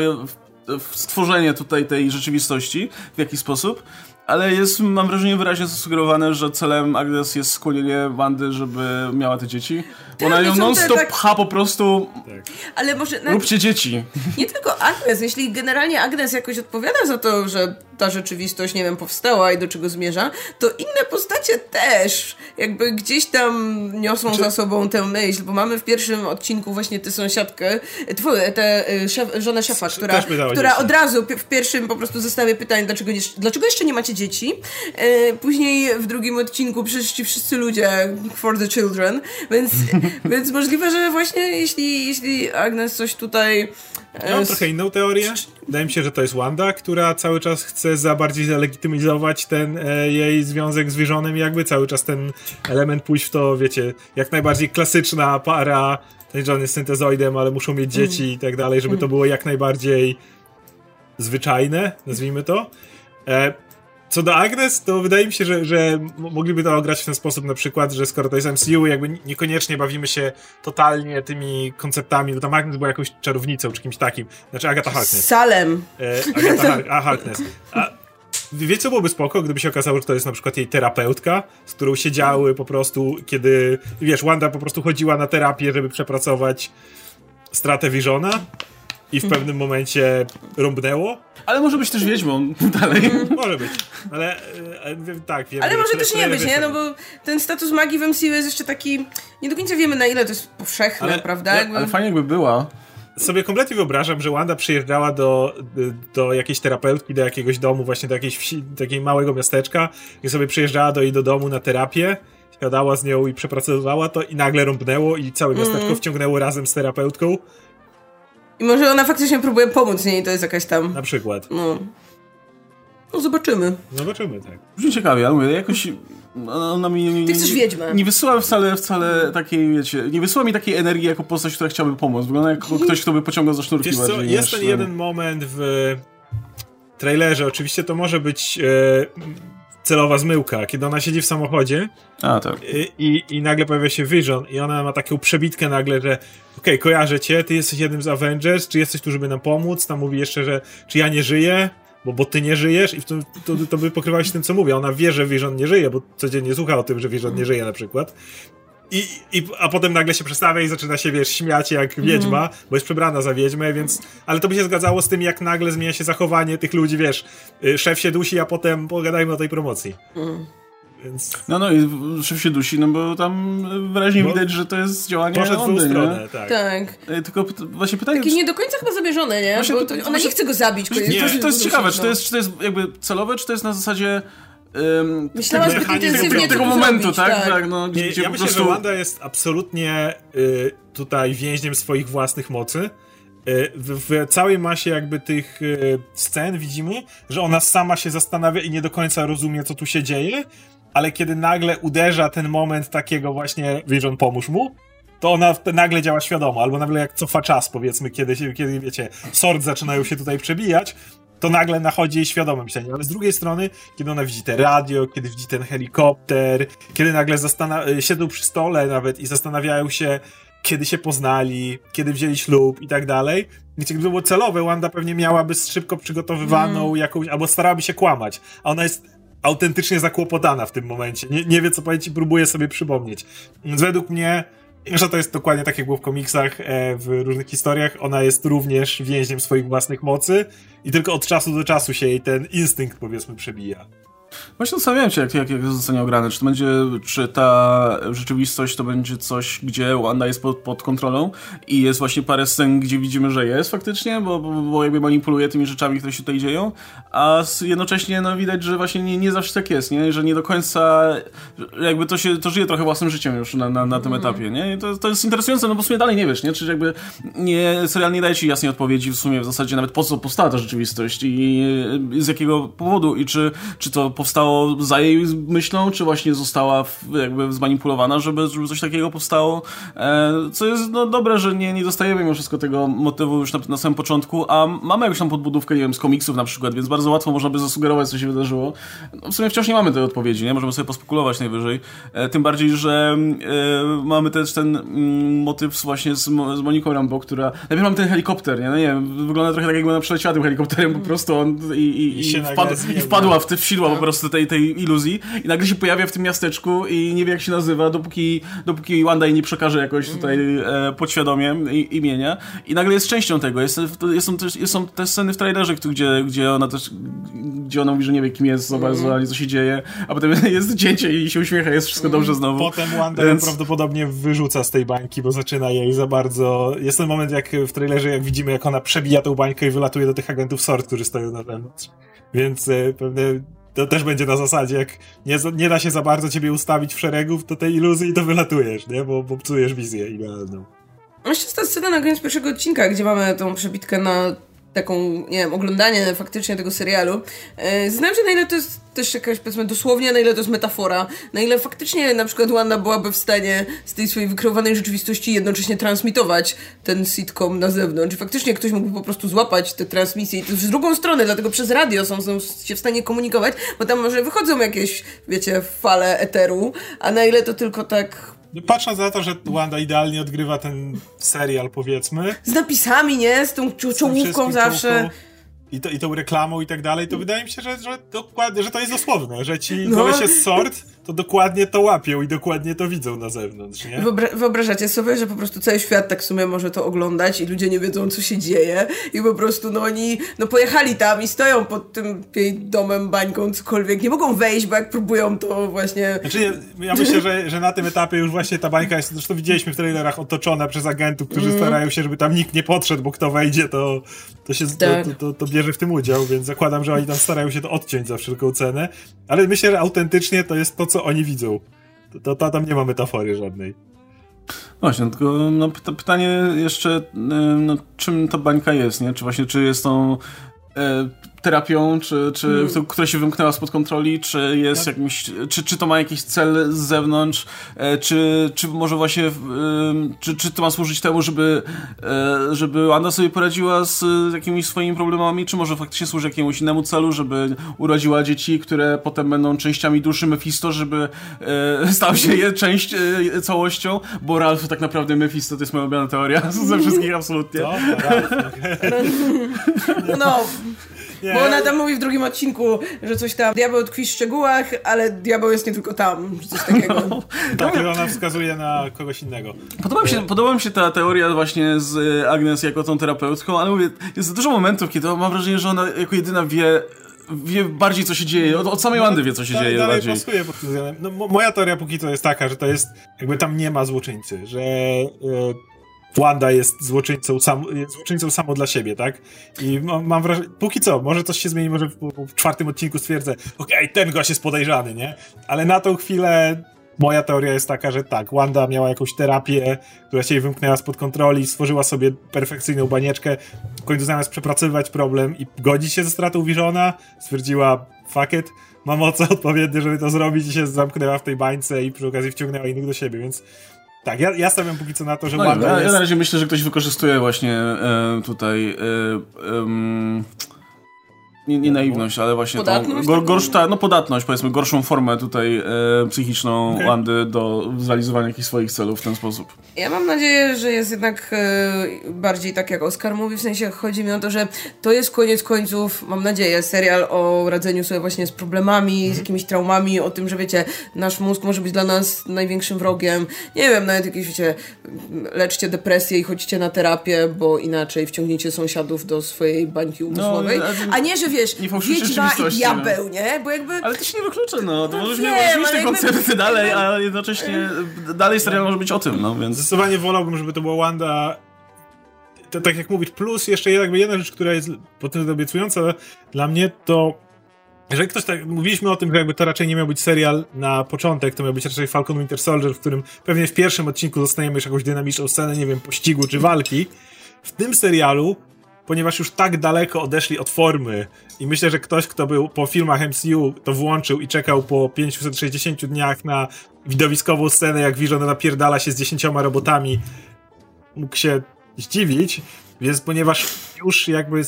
stworzenie tutaj tej rzeczywistości, w jakiś sposób, ale jest, mam wrażenie, wyraźnie zasugerowane, że celem Agnes jest skłonienie Wandy, żeby miała te dzieci. Ona no ją non-stop tak- pcha po prostu, Ale może róbcie dzieci. nie tylko Agnes, jeśli generalnie Agnes jakoś odpowiada za to, że ta rzeczywistość, nie wiem, powstała i do czego zmierza, to inne postacie też jakby gdzieś tam niosą Znaczy- za sobą tę myśl, bo mamy w pierwszym odcinku właśnie tę sąsiadkę, tę y, szef, żonę szefa, która, która od razu w pierwszym po prostu zastawia pytanie, dlaczego, nie, dlaczego jeszcze nie macie dzieci. E, Później w drugim odcinku przyszli ci wszyscy ludzie for the children, więc, *laughs* więc możliwe, że właśnie jeśli, jeśli Agnes coś tutaj... e, Ja mam s- trochę inną teorię. Wydaje mi się, że to jest Wanda, która cały czas chce za bardziej zalegitymizować ten e, jej związek z Visionem, jakby cały czas ten element pójść w to, wiecie, jak najbardziej klasyczna para, ten John jest syntezoidem, ale muszą mieć dzieci i tak dalej, żeby to było jak najbardziej zwyczajne, nazwijmy to. E, co do Agnes, to wydaje mi się, że, że mogliby to ograć w ten sposób na przykład, że skoro to jest MCU, jakby ni- niekoniecznie bawimy się totalnie tymi konceptami, bo tam Agnes była jakąś czarownicą czy kimś takim. Znaczy Agata Harkness. Salem. E, Agata Har- a, Harkness. A wiecie, co byłoby spoko, gdyby się okazało, że to jest na przykład jej terapeutka, z którą siedziały po prostu, kiedy, wiesz, Wanda po prostu chodziła na terapię, żeby przepracować stratę Visiona i w pewnym momencie rąbnęło. Ale może być też wiedźmą *laughs* dalej. Może być, ale e, e, tak, wiem. Ale że może też nie być, nie? No bo ten status magii w MCU jest jeszcze taki... Nie do końca wiemy, na ile to jest powszechne, Ale- prawda? ja- Jakby... Ale fajnie jakby była. sobie kompletnie wyobrażam, że Wanda przyjeżdżała do, do jakiejś terapeutki, do jakiegoś domu, właśnie do jakiejś wsi, takiego małego miasteczka i sobie przyjeżdżała do jej do domu na terapię, siadała z nią i przepracowywała to i nagle rąbnęło i całe miasteczko wciągnęło razem z terapeutką, I może ona faktycznie próbuje pomóc niej, to jest jakaś tam... na przykład. No... No zobaczymy. Zobaczymy, tak. Brzmi ciekawie, ale mówię, jakoś ona mi nie, Ty chcesz wiedźmę. nie wysyła wcale, wcale takiej, wiecie, nie wysyła mi takiej energii jako postać, która chciałaby pomóc. Wygląda jak *laughs* ktoś, kto by pociągał za sznurki Wiesz co, bardziej jest niż, ten jeden moment w trailerze, oczywiście to może być e, celowa zmyłka, kiedy ona siedzi w samochodzie A, tak. I, i, I nagle pojawia się Vision i ona ma taką przebitkę nagle, że okej, kojarzę cię, ty jesteś jednym z Avengers, czy jesteś tu, żeby nam pomóc? Tam mówi jeszcze, że czy ja nie żyję, bo, bo ty nie żyjesz i tym, to, to by pokrywało się tym, co mówię. Ona wie, że Vision nie żyje, bo codziennie słucha o tym, że Vision nie żyje na przykład. I, i, a potem nagle się przestawia i zaczyna się, wiesz, śmiać jak wiedźma, bo jest przebrana za wiedźmę, więc... Ale to by się zgadzało z tym, jak nagle zmienia się zachowanie tych ludzi, wiesz, y, szef się dusi, a potem pogadajmy o tej promocji. Więc... No, no i szef się dusi, no bo tam wyraźnie Bo widać, że to jest działanie Poszedł w Ondy, nie? stronę, tak. Tak. Tylko właśnie pytanie... Takie nie do końca chyba zamierzone, nie? Właśnie Bo to- ona właśnie- nie chce go zabić. Nie, to, jest, to jest ciekawe, no. czy to jest, czy to jest jakby celowe, czy to jest na zasadzie... Um, Myślała Tego zbyt intensywnie, tego momentu, zrobić, tak? tak? no, Nie, ja myślę, prostu... że Wanda jest absolutnie y, tutaj więźniem swoich własnych mocy. Y, w, w całej masie jakby tych y, scen widzimy, że ona sama się zastanawia i nie do końca rozumie, co tu się dzieje, ale kiedy nagle uderza ten moment takiego właśnie Vision, pomóż mu, to ona nagle działa świadomo, albo nagle jak cofa czas, powiedzmy, kiedy, się, kiedy wiecie, sort zaczynają się tutaj przebijać, to nagle nachodzi jej świadome myślenie. Ale z drugiej strony, kiedy ona widzi te radio, kiedy widzi ten helikopter, kiedy nagle zastan- siedzą przy stole nawet i zastanawiają się, kiedy się poznali, kiedy wzięli ślub i tak dalej. Wiecie, gdyby było celowe, Wanda pewnie miałaby szybko przygotowywaną jakąś, albo starałaby się kłamać, a ona jest autentycznie zakłopotana w tym momencie. Nie, nie wie, co powiedzieć i próbuje sobie przypomnieć. Więc według mnie, że to jest dokładnie tak, jak było w komiksach, e, w różnych historiach, ona jest również więźniem swoich własnych mocy i tylko od czasu do czasu się jej ten instynkt, powiedzmy, przebija. Właśnie zastanawiałem się, jak, jak, jak zostanie ograne. Czy to będzie, czy ta rzeczywistość to będzie coś, gdzie Wanda jest pod, pod kontrolą i jest właśnie parę scen, gdzie widzimy, że jest faktycznie, bo, bo, bo jakby manipuluje tymi rzeczami, które się tutaj dzieją, a jednocześnie no, widać, że właśnie nie, nie zawsze tak jest, nie? że nie do końca jakby to się, to żyje trochę własnym życiem już na, na, na tym mm. etapie, nie? I to, to jest interesujące, no bo w sumie dalej nie wiesz, nie? Czy jakby nie, serial nie daje ci jasnej odpowiedzi w sumie w zasadzie nawet po co powstała ta rzeczywistość i z jakiego powodu i czy, czy to powstało za jej myślą, czy właśnie została jakby zmanipulowana, żeby, żeby coś takiego powstało. E, co jest no, dobre, że nie, nie dostajemy mimo wszystko tego motywu już na, na samym początku, a mamy jakąś tam podbudówkę, nie wiem, z komiksów na przykład, więc bardzo łatwo można by zasugerować, co się wydarzyło. No, w sumie wciąż nie mamy tej odpowiedzi, nie? Możemy sobie pospekulować najwyżej. E, tym bardziej, że e, mamy też ten mm, motyw właśnie z, z Moniką Rambo, która... Najpierw mamy ten helikopter, nie? No nie wiem, wygląda trochę tak, jakby ona przeleciała tym helikopterem po prostu on, i, i, i, i wpadł, i wpadła w, te, w sidła po no. Prostu tej, tej iluzji i nagle się pojawia w tym miasteczku i nie wie jak się nazywa, dopóki, dopóki Wanda jej nie przekaże jakoś tutaj e, podświadomie imienia i nagle jest częścią tego. Jest, jest, są, też, są te sceny w trailerze, gdzie, gdzie ona też gdzie ona mówi, że nie wie kim jest za bardzo, ani co się dzieje, a potem *laughs* jest cięcie i się uśmiecha, jest wszystko dobrze znowu. Potem Wanda Więc... prawdopodobnie wyrzuca z tej bańki, bo zaczyna jej za bardzo... Jest ten moment jak w trailerze, jak widzimy, jak ona przebija tą bańkę i wylatuje do tych agentów SORT, którzy stoją na zewnątrz. Więc e, pewnie to też będzie na zasadzie, jak nie, nie da się za bardzo ciebie ustawić w szeregów do tej iluzji, to wylatujesz, nie? Bo, bo psujesz wizję idealną. Jeszcze jest ta scena na koniec pierwszego odcinka, gdzie mamy tą przebitkę na taką, nie wiem, oglądanie faktycznie tego serialu. E, znam, że na ile to jest też jakaś, powiedzmy, dosłownie, na ile to jest metafora, na ile faktycznie na przykład Wanda byłaby w stanie z tej swojej wykreowanej rzeczywistości jednocześnie transmitować ten sitcom na zewnątrz. Faktycznie ktoś mógłby po prostu złapać te transmisje i to z drugą stronę, dlatego przez radio są, są się w stanie komunikować, bo tam może wychodzą jakieś, wiecie, fale eteru, a na ile to tylko tak Patrząc na to, że Wanda idealnie odgrywa ten serial, powiedzmy. Z napisami, nie? Z tą czołówką zawsze. I, to, I tą reklamą i tak dalej, to wydaje mi się, że, że, dokładnie, że to jest dosłowne, że ci no. kolesie z sort to dokładnie to łapią i dokładnie to widzą na zewnątrz, nie? Wyobra wyobrażacie sobie, że po prostu cały świat tak w sumie może to oglądać i ludzie nie wiedzą, co się dzieje i po prostu, no oni, no pojechali tam i stoją pod tym domem, bańką, cokolwiek, nie mogą wejść, bo jak próbują, to właśnie... Znaczy, ja, ja myślę, że, że na tym etapie już właśnie ta bańka jest, zresztą widzieliśmy w trailerach, otoczona przez agentów, którzy mm. starają się, żeby tam nikt nie podszedł, bo kto wejdzie, to, to się tak. to, to, to bierze w tym udział, więc zakładam, że oni tam starają się to odciąć za wszelką cenę, ale myślę, że autentycznie to jest to, co oni widzą. To, to, tam nie ma metafory żadnej. Właśnie, tylko no, pytanie jeszcze, y, no, czym ta bańka jest, nie? Czy właśnie, czy jest tą e, terapią, czy, czy, hmm. która się wymknęła spod kontroli, czy jest tak. jakimś, czy, czy to ma jakiś cel z zewnątrz, e, czy, czy może właśnie, e, czy, czy to ma służyć temu, żeby, e, żeby Anna sobie poradziła z jakimiś swoimi problemami, czy może faktycznie służy jakiemuś innemu celu, żeby urodziła dzieci, które potem będą częściami duszy Mephisto, żeby *laughs* stał się je część całością, bo Ralph tak naprawdę Mephisto to jest moja ulubiona teoria *laughs* ze wszystkich absolutnie. No, Ralph, okay. no. Nie. Bo ona tam mówi w drugim odcinku, że coś tam, diabeł tkwi w szczegółach, ale diabeł jest nie tylko tam, coś *laughs* takiego. No. tak, ona wskazuje na kogoś innego. Podoba mi, się, podoba mi się ta teoria właśnie z e, Agnes jako tą terapeutką, ale mówię, jest dużo momentów, kiedy mam wrażenie, że ona jako jedyna wie wie bardziej, co się dzieje. Od, od samej Wandy wie, co się dzieje dalej bardziej. pasuje pod tym względem. No, moja teoria póki co jest taka, że to jest, jakby tam nie ma złoczyńcy, że e, Wanda jest złoczyńcą, sam, złoczyńcą samo dla siebie, tak? I mam, mam wrażenie, póki co, może coś się zmieni, może w, w czwartym odcinku stwierdzę, okej, okay, ten gość jest podejrzany, nie? Ale na tą chwilę moja teoria jest taka, że tak, Wanda miała jakąś terapię, która się jej wymknęła spod kontroli, stworzyła sobie perfekcyjną banieczkę, w końcu zamiast przepracowywać problem i godzić się ze stratą Visiona, stwierdziła, fuck it, ma moce odpowiednie, żeby to zrobić i się zamknęła w tej bańce i przy okazji wciągnęła innych do siebie, więc tak, ja, ja stawiam póki co na to, że no, ja, jest... ja na razie myślę, że ktoś wykorzystuje właśnie e, tutaj e, nie, nie naiwność, ale właśnie tą gor, gorszta, no podatność, powiedzmy, gorszą formę tutaj e, psychiczną. Wandy do zrealizowania jakichś swoich celów w ten sposób. Ja mam nadzieję, że jest jednak e, bardziej tak jak Oskar mówi, w sensie chodzi mi o to, że to jest koniec końców, mam nadzieję, serial o radzeniu sobie właśnie z problemami, mm. z mhm. jakimiś traumami, o tym, że wiecie, nasz mózg może być dla nas największym wrogiem. Nie wiem, nawet jakieś, wiecie, leczcie depresję i chodźcie na terapię, bo inaczej wciągniecie sąsiadów do swojej bańki umysłowej. No, a nie, że wiesz, wiedźma i diabeł, no. nie? Bo jakby... Ale to się nie wyklucza, no. To No możesz wiem, mieć te jakby- koncerty dalej, a jednocześnie dalej serial może być o tym, no, więc... Zdecydowanie wolałbym, żeby to była Wanda. To, tak jak mówisz, plus jeszcze jakby jedna rzecz, która jest po tym obiecująca dla mnie, to jeżeli ktoś tak, mówiliśmy o tym, że jakby to raczej nie miał być serial na początek, to miał być raczej Falcon Winter Soldier, w którym pewnie w pierwszym odcinku dostaniemy już jakąś dynamiczną scenę, nie wiem, pościgu czy walki. W tym serialu, ponieważ już tak daleko odeszli od formy i myślę, że ktoś, kto był po filmach MCU, to włączył i czekał po 560 dniach na widowiskową scenę, jak Vision napierdala się z dziesięcioma robotami, mógł się zdziwić, więc ponieważ już jakby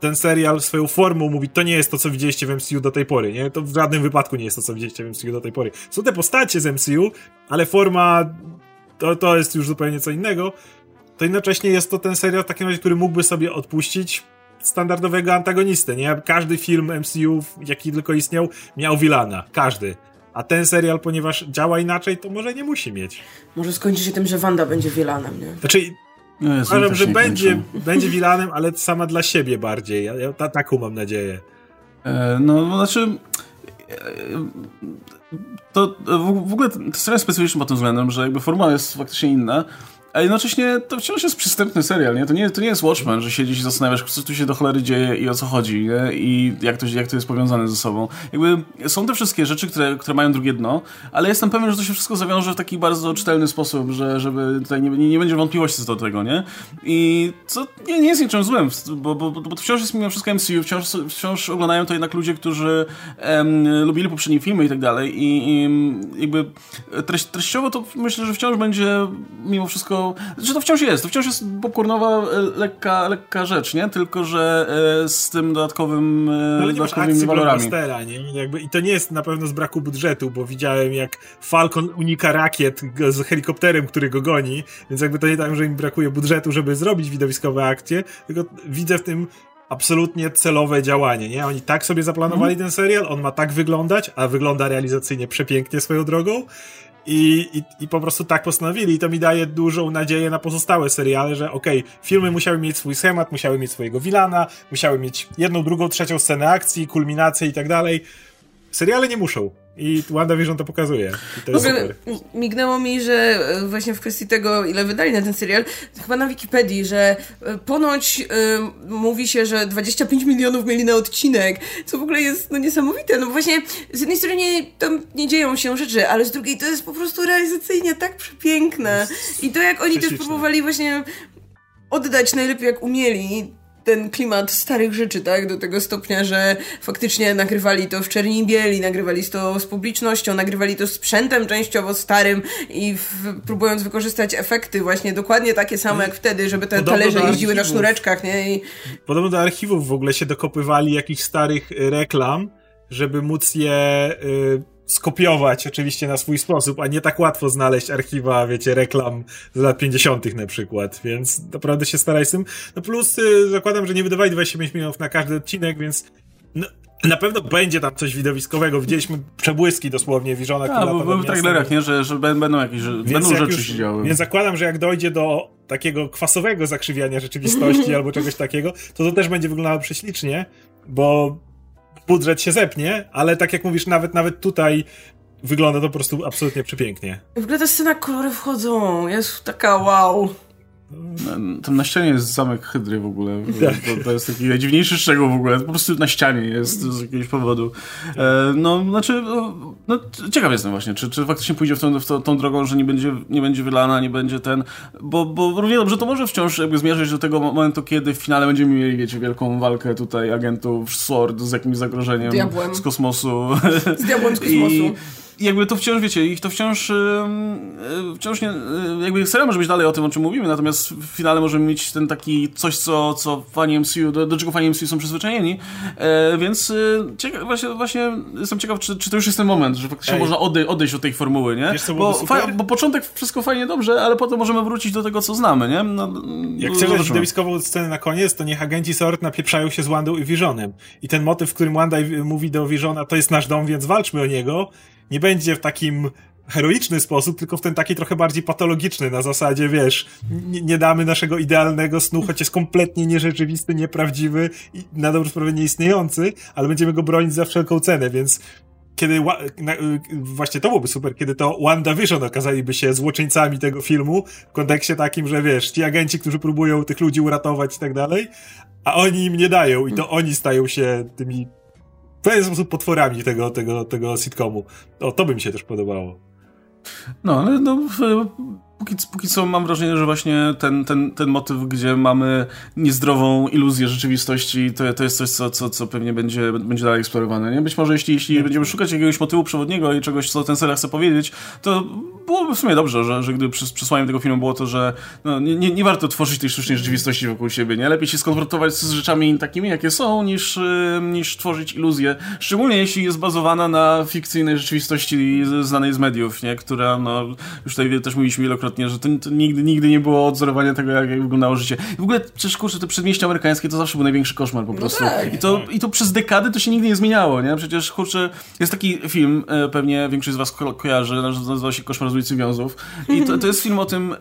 ten serial swoją formą mówi, to nie jest to, co widzieliście w MCU do tej pory, nie? To w żadnym wypadku nie jest to, co widzieliście w MCU do tej pory. Są te postacie z MCU, ale forma to, to jest już zupełnie co innego. To jednocześnie jest to ten serial w takim razie, który mógłby sobie odpuścić standardowego antagonistę, nie? Każdy film MCU, jaki tylko istniał, miał Wilana. Każdy. A ten serial, ponieważ działa inaczej, to może nie musi mieć. Może skończy się tym, że Wanda będzie Wielanem, nie? Znaczy, No, uważam, że będzie, będzie Wilanem, ale sama dla siebie bardziej. Ja, ja ta, taką mam nadzieję. E, No, znaczy... e, To w w ogóle serial jest specyficzny pod tym względem, że jakby formuła jest faktycznie inna, a jednocześnie to wciąż jest przystępny serial, nie? To nie, to nie jest Watchmen, że siedzisz i zastanawiasz, co tu się do cholery dzieje i o co chodzi, nie? I jak to, jak to jest powiązane ze sobą. Jakby są te wszystkie rzeczy, które, które mają drugie dno, ale jestem pewien, że to się wszystko zawiąże w taki bardzo czytelny sposób, że żeby tutaj nie, nie, nie będzie wątpliwości co do tego, nie? I co nie, nie jest niczym złym, bo, bo, bo wciąż jest mimo wszystko MCU, wciąż, wciąż oglądają to jednak ludzie, którzy em, lubili poprzednie filmy i tak dalej i, i jakby treść, treściowo to myślę, że wciąż będzie mimo wszystko, że to wciąż jest, to wciąż jest popcornowa, e, lekka, lekka rzecz, nie? Tylko, że e, z tym dodatkowym, e, No, ale nie dodatkowymi akcji walorami. nie? Jakby, I to nie jest na pewno z braku budżetu, bo widziałem jak Falcon unika rakiet z helikopterem, który go goni, więc jakby to nie tak, że im brakuje budżetu, żeby zrobić widowiskowe akcje, tylko widzę w tym absolutnie celowe działanie, nie? Oni tak sobie zaplanowali ten serial, on ma tak wyglądać, a wygląda realizacyjnie przepięknie swoją drogą i, i, i po prostu tak postanowili i to mi daje dużą nadzieję na pozostałe seriale, że okej, filmy musiały mieć swój schemat, musiały mieć swojego wilana, musiały mieć jedną, drugą, trzecią scenę akcji, kulminację i tak dalej. Seriale nie muszą. I WandaVision to pokazuje. I to jest super. mignęło mi, że e, właśnie w kwestii tego, ile wydali na ten serial, chyba na Wikipedii, że e, ponoć e, mówi się, że 25 milionów mieli na odcinek, co w ogóle jest no, niesamowite. No właśnie z jednej strony nie, tam nie dzieją się rzeczy, ale z drugiej to jest po prostu realizacyjnie tak przepiękne. I to jak oni też próbowali właśnie oddać najlepiej jak umieli ten klimat starych rzeczy, tak? Do tego stopnia, że faktycznie nagrywali to w czerni i bieli, nagrywali to z publicznością, nagrywali to sprzętem częściowo starym i w, próbując wykorzystać efekty właśnie dokładnie takie same jak wtedy, żeby te Podobno talerze jeździły na sznureczkach, nie? I Podobno do archiwów w ogóle się dokopywali jakichś starych y, reklam, żeby móc je y, skopiować oczywiście na swój sposób, a nie tak łatwo znaleźć archiwa, wiecie, reklam z lat 50. na przykład, więc naprawdę się staraj z tym. No plus y, zakładam, że nie wydawali 25 milionów na każdy odcinek, więc no, na pewno będzie tam coś widowiskowego. Widzieliśmy przebłyski dosłownie Visiona, A, który bo nad w trailerach, nie? Że, że bę- będą jakieś, że będą jak rzeczy już- się działy. Więc zakładam, że jak dojdzie do takiego kwasowego zakrzywiania rzeczywistości *laughs* albo czegoś takiego, to to też będzie wyglądało prześlicznie, bo budżet się zepnie, ale tak jak mówisz, nawet nawet tutaj wygląda to po prostu absolutnie przepięknie. w ogóle ta scena kolory wchodzą, jest taka wow. Tam na ścianie jest zamek Hydry w ogóle. Tak. To, to jest taki najdziwniejszy szczegół w ogóle. Po prostu na ścianie jest z jakiegoś powodu. E, no, znaczy, no, ciekaw jestem właśnie, czy, czy faktycznie pójdzie w tą, w tą, tą drogą, że nie będzie, nie będzie wylana, nie będzie ten, bo, bo równie dobrze to może wciąż jakby zmierzyć do tego momentu, kiedy w finale będziemy mieli, wiecie, wielką walkę tutaj agentów SWORD z jakimś zagrożeniem Diabłem. z kosmosu. Z diabłem z *laughs* kosmosu. I jakby to wciąż, wiecie, ich to wciąż, y, wciąż nie, y, jakby serial może być dalej o tym, o czym mówimy, natomiast w finale możemy mieć ten taki coś, co, co fani MCU, do, do czego fani MCU są przyzwyczajeni, e, więc właśnie, właśnie jestem ciekaw, czy, czy to już jest ten moment, że faktycznie Ej. można odej odejść od tej formuły, nie? Wiesz, bo, bo początek wszystko fajnie dobrze, ale potem możemy wrócić do tego, co znamy, nie? No, Jak no, chcesz widowiskową scenę na koniec, to niech agenci SWORD napieprzają się z Wandą i Visionem. I ten motyw, w którym Wanda mówi do Visiona, to jest nasz dom, więc walczmy o niego, nie będzie w takim heroiczny sposób, tylko w ten taki trochę bardziej patologiczny, na zasadzie, wiesz, nie, nie damy naszego idealnego snu, choć jest kompletnie nierzeczywisty, nieprawdziwy i na dobrą sprawę nieistniejący, ale będziemy go bronić za wszelką cenę, więc kiedy na, właśnie to byłoby super, kiedy to WandaVision okazaliby się złoczyńcami tego filmu w kontekście takim, że wiesz, ci agenci, którzy próbują tych ludzi uratować i tak dalej, a oni im nie dają i to oni stają się tymi w pewien sposób potworami tego, tego, tego sitcomu. O, to by mi się też podobało. No, ale no, póki, póki co mam wrażenie, że właśnie ten, ten, ten motyw, gdzie mamy niezdrową iluzję rzeczywistości, to, to jest coś, co, co, co pewnie będzie, będzie dalej eksplorowane. Nie? Być może jeśli, jeśli będziemy szukać jakiegoś motywu przewodniego i czegoś, co ten serial chce powiedzieć, to byłoby w sumie dobrze, że, że gdy przesłaniem tego filmu było to, że no, nie, nie, nie warto tworzyć tej sztucznej rzeczywistości wokół siebie. Nie? Lepiej się skonfrontować z rzeczami takimi, jakie są, niż, niż tworzyć iluzję. Szczególnie jeśli jest bazowana na fikcyjnej rzeczywistości znanej z mediów, nie? która, no, już tutaj też mówiliśmy wielokrotnie, że to, to, nigdy, nigdy nie było odzorowania tego, jak, jak wyglądało życie. I w ogóle, przecież kurczę, te przedmieścia amerykańskie to zawsze był największy koszmar po no prostu. No tak. I, to, I to przez dekady to się nigdy nie zmieniało, nie? Przecież, kurczę, jest taki film, e, pewnie większość z was ko kojarzy, nazywa się Koszmar z ulicy Wiązów. I to, to jest film o tym e,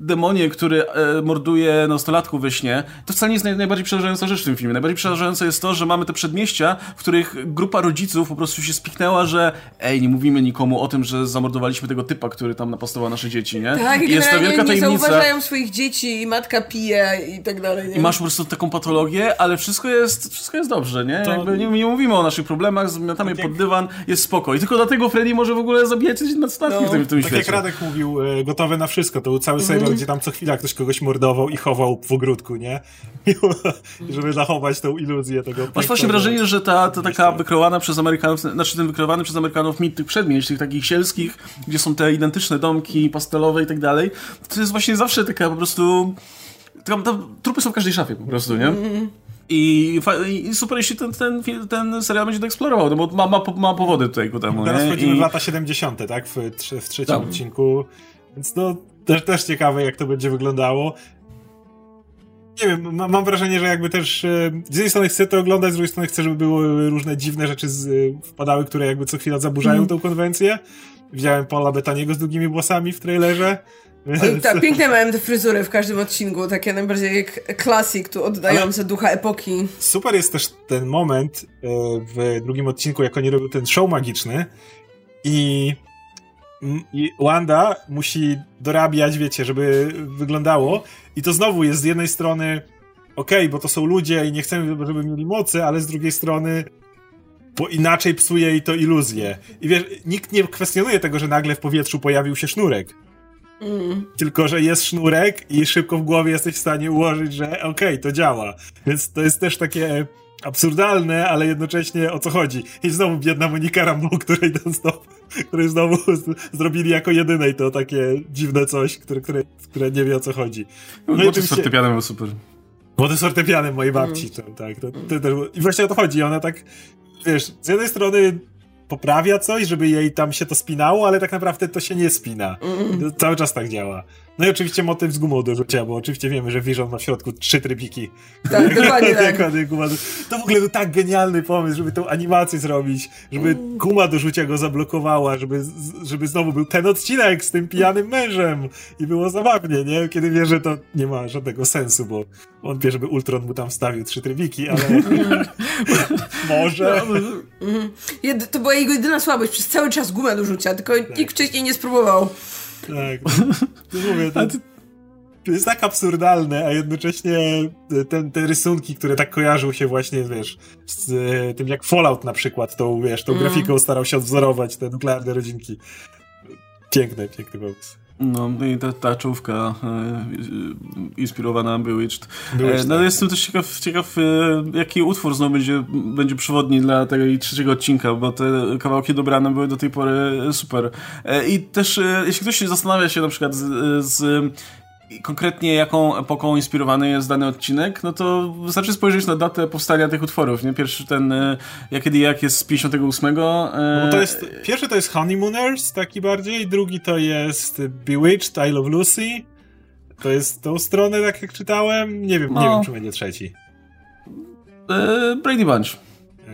demonie, który e, morduje nastolatków we śnie. To wcale nie jest naj, najbardziej przerażająca rzecz w tym filmie. Najbardziej przerażające jest to, że mamy te przedmieścia, w których grupa rodziców po prostu się spiknęła, że ej, nie mówimy nikomu o tym, że zamordowaliśmy tego typa, który tam napastował nasze dzieci, nie? Tak, i jest to wielka nie tajemnica. zauważają swoich dzieci i matka pije i tak dalej. Nie? I masz po prostu taką patologię, ale wszystko jest, wszystko jest dobrze, nie? To... Jakby nie, nie, mówimy o naszych problemach, zmiatamy tak pod dywan, jest spoko. I tylko dlatego Freddy może w ogóle zabijać nastolatki no, w tym, w tym tak świecie. jak Radek mówił, e, gotowe na wszystko. To był cały serial, mm. gdzie tam co chwila ktoś kogoś mordował i chował w ogródku, nie? *laughs* żeby zachować tą iluzję tego. Masz właśnie wrażenie, że ta, ta taka wykreowana przez Amerykanów, znaczy ten wykreowany przez Amerykanów mit tych przedmieść, tych takich sielskich, gdzie są te identyczne domki pastelowe i tak dalej, to jest właśnie zawsze taka po prostu... Tam, tam, trupy są w każdej szafie po prostu, nie? I, I, super, jeśli ten, ten, ten serial będzie to eksplorował, no bo ma, ma, ma powody tutaj ku temu. Teraz wchodzimy I... w lata 70., tak? W, w trzecim tak. odcinku. Więc no, też, też ciekawe, jak to będzie wyglądało. Nie wiem, mam, mam wrażenie, że jakby też e, z jednej strony chcę to oglądać, z drugiej strony chcę, żeby były różne dziwne rzeczy z, wpadały, które jakby co chwila zaburzają mm. tą konwencję. Widziałem Paula Betaniego z długimi włosami w trailerze. Więc... Tak, piękne mają te fryzury w każdym odcinku, takie najbardziej klasik, tu oddające Ale ducha epoki. Super jest też ten moment e, w drugim odcinku, jak oni robią ten show magiczny i i Wanda musi dorabiać, wiecie, żeby wyglądało. I to znowu jest z jednej strony okej, okay, bo to są ludzie i nie chcemy, żeby mieli mocy, ale z drugiej strony bo inaczej psuje jej to iluzję. I wiesz, nikt nie kwestionuje tego, że nagle w powietrzu pojawił się sznurek. Mm. Tylko, że jest sznurek i szybko w głowie jesteś w stanie ułożyć, że okej, okay, to działa. Więc to jest też takie absurdalne, ale jednocześnie o co chodzi. I znowu biedna Monika Rambeau, której ten stop, której znowu zrobili jako jedynej to takie dziwne coś, które, które, które nie wie o co chodzi. No, no i oczywiście... fortepianem był super. Młody z fortepianem mojej babci, mm. to, tak. To, to, to, I właśnie o to chodzi. Ona tak, wiesz, z jednej strony poprawia coś, żeby jej tam się to spinało, ale tak naprawdę to się nie spina. Mm. Cały czas tak działa. No i oczywiście motyw z gumą do rzucia, bo oczywiście wiemy, że Vision ma w środku trzy trybiki. Tak, *laughs* dokładnie tak. To w ogóle był tak genialny pomysł, żeby tą animację zrobić, żeby guma do rzucia go zablokowała, żeby, żeby znowu był ten odcinek z tym pijanym mężem i było zabawnie, nie? Kiedy wie, że to nie ma żadnego sensu, bo on wie, żeby Ultron mu tam wstawił trzy trybiki, ale *laughs* może. No, to była jego jedyna słabość, przez cały czas gumę do rzucia, tylko tak. nikt wcześniej nie spróbował. Tak. *laughs* To mówię, to, to jest tak absurdalne, a jednocześnie ten, te rysunki, które tak kojarzą się właśnie, wiesz, z tym jak Fallout na przykład, tą, wiesz, tą mm. grafiką starał się odwzorować te nuklearne rodzinki. Piękny, piękny pomysł. No i ta, ta czołówka e, inspirowana Bewitched. E, no tak. jestem też ciekaw, ciekaw e, jaki utwór znowu będzie, będzie przewodni dla tego trzeciego odcinka, bo te kawałki dobrane były do tej pory super. E, I też e, jeśli ktoś się zastanawia się na przykład z, z konkretnie jaką epoką inspirowany jest dany odcinek, no to wystarczy spojrzeć na datę powstania tych utworów, nie? Pierwszy ten e, Jak kiedy jak jest z 58. No to jest, pierwszy to jest Honeymooners, taki bardziej, drugi to jest Bewitched, I Love Lucy. To jest tą stronę, tak jak czytałem. Nie wiem, no. nie wiem, czy będzie trzeci. E, Brady Bunch.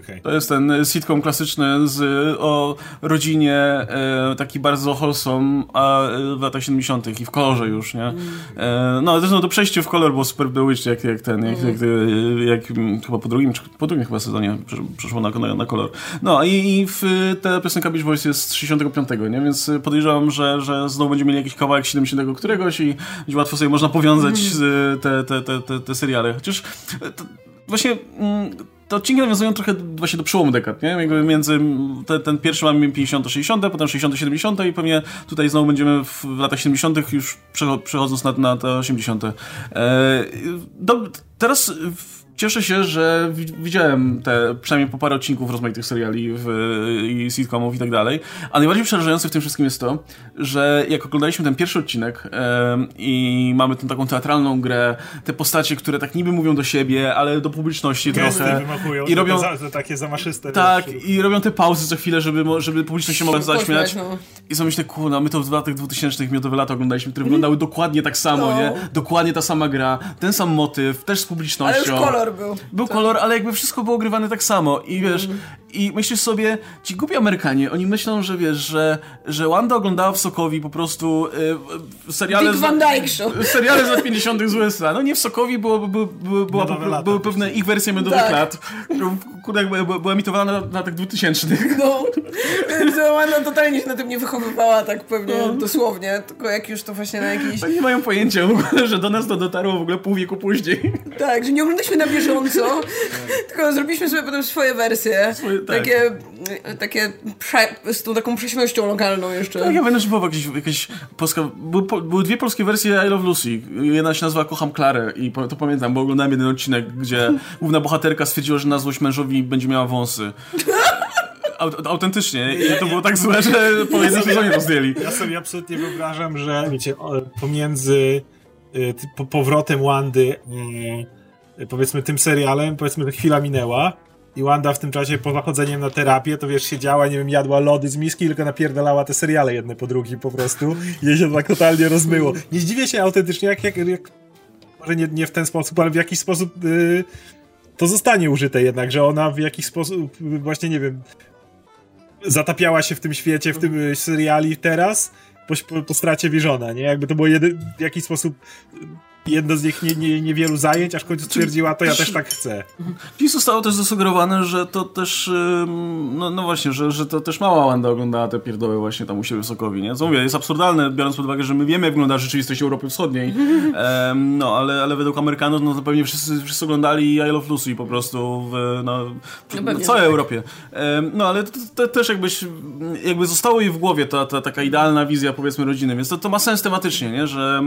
Okay. To jest ten sitcom klasyczny z, o rodzinie, e, taki bardzo wholesome, a e, w latach 70. i w kolorze już, nie? E, no, zresztą to przejście w kolor było super Bewitched, jak, jak ten, jak, jak, jak, jak chyba po drugim, czy po drugim chyba sezonie przeszło na, na, na kolor. No i, i w, ta piosenka Beach Boys jest z 65, nie? Więc podejrzewam, że, że znowu będziemy mieli jakiś kawałek 70 któregoś i łatwo sobie można powiązać te, te, te, te, te seriale. Chociaż to, właśnie mm, te odcinki nawiązują trochę właśnie do przełomu dekad, nie? Jakby między, te, ten pierwszy mamy 50-60, potem 60-70 i pewnie tutaj znowu będziemy w, w latach 70 już przechodząc na, na te 80. E, do, teraz cieszę się, że widziałem te, przynajmniej po parę odcinków rozmaitych seriali w, i sitcomów i tak dalej, a najbardziej przerażające w tym wszystkim jest to, że jak oglądaliśmy ten pierwszy odcinek e, i mamy tę taką teatralną grę, te postacie, które tak niby mówią do siebie, ale do publiczności Gesty trochę. Wymachują, i robią te, takie zamaszyste. Tak, wiesz, i robią te pauzy co chwilę, żeby, żeby publiczność się mogła zaśmiać. No. I są myślę, kurna, my to w latach 2000 miodowe lata oglądaliśmy, które wyglądały dokładnie tak samo, no. nie? Dokładnie ta sama gra, ten sam motyw, też z publicznością. Ale już kolor był. Był tak. kolor, ale jakby wszystko było grywane tak samo. I wiesz, mm. I myślisz sobie, ci głupi Amerykanie, oni myślą, że wiesz, że, że Wanda oglądała w Sokowi po prostu y, seriale, Dick Van Dyke Show. *laughs* seriale z lat 50. z USA. No nie w Sokowi, było, było, było, była, była, były pewne ich wersje miodowych tak. lat, która była, była emitowana na latach 2000. No, *laughs* więc Wanda totalnie się na tym nie wychowywała tak pewnie no. dosłownie, tylko jak już to właśnie na jakiś... Oni nie mają pojęcia w ogóle, że do nas to dotarło w ogóle pół wieku później. Tak, że nie oglądaliśmy na bieżąco, *laughs* tylko zrobiliśmy sobie potem swoje wersje. Swoje, tak. Takie, takie prze, z tą taką prześmiesznością lokalną jeszcze. Tak, ja będę próbował jakieś, jakieś polska... Były, były dwie polskie wersje I Love Lucy. Jedna się nazywa Kocham Klarę i to pamiętam, bo oglądałem jeden odcinek, gdzie *laughs* główna bohaterka stwierdziła, że na złość mężowi będzie miała wąsy *laughs* autentycznie. I to było tak złe, że po jednym sezonie to zdjęli. Ja sobie absolutnie wyobrażam, że wiecie, pomiędzy y, powrotem Wandy y, powiedzmy tym serialem, powiedzmy, że chwila minęła i Wanda w tym czasie po zachodzeniem na terapię, to wiesz, siedziała, nie wiem, jadła lody z miski, tylko napierdalała te seriale jedne po drugim po prostu i jej się tak totalnie rozmyło. Nie zdziwię się autentycznie, jak, jak, jak może nie, nie w ten sposób, ale w jakiś sposób yy, to zostanie użyte jednak, że ona w jakiś sposób, właśnie nie wiem, zatapiała się w tym świecie, w tym seriali teraz, po, po stracie Visiona, nie? Jakby to było jedy, w jakiś sposób jedno z nich nie, nie, niewielu zajęć, aż w końcu stwierdziła, to ja też tak chcę. Dziś zostało też zasugerowane, że to też, no, no właśnie, że, że to też mała Wanda oglądała te pierdoły właśnie tam u siebie w Sokowi, nie? Co mówię, jest absurdalne, biorąc pod uwagę, że my wiemy, jak wygląda rzeczywistość Europy Wschodniej, *laughs* um, no, ale, ale według Amerykanów, no to pewnie wszyscy, wszyscy oglądali I Love Lucy po prostu w, no, w no całej tak. Europie. Um, no, ale to, to, też jakbyś, jakby zostało jej w głowie ta, ta taka idealna wizja, powiedzmy, rodziny, więc to, to ma sens tematycznie, nie? Że,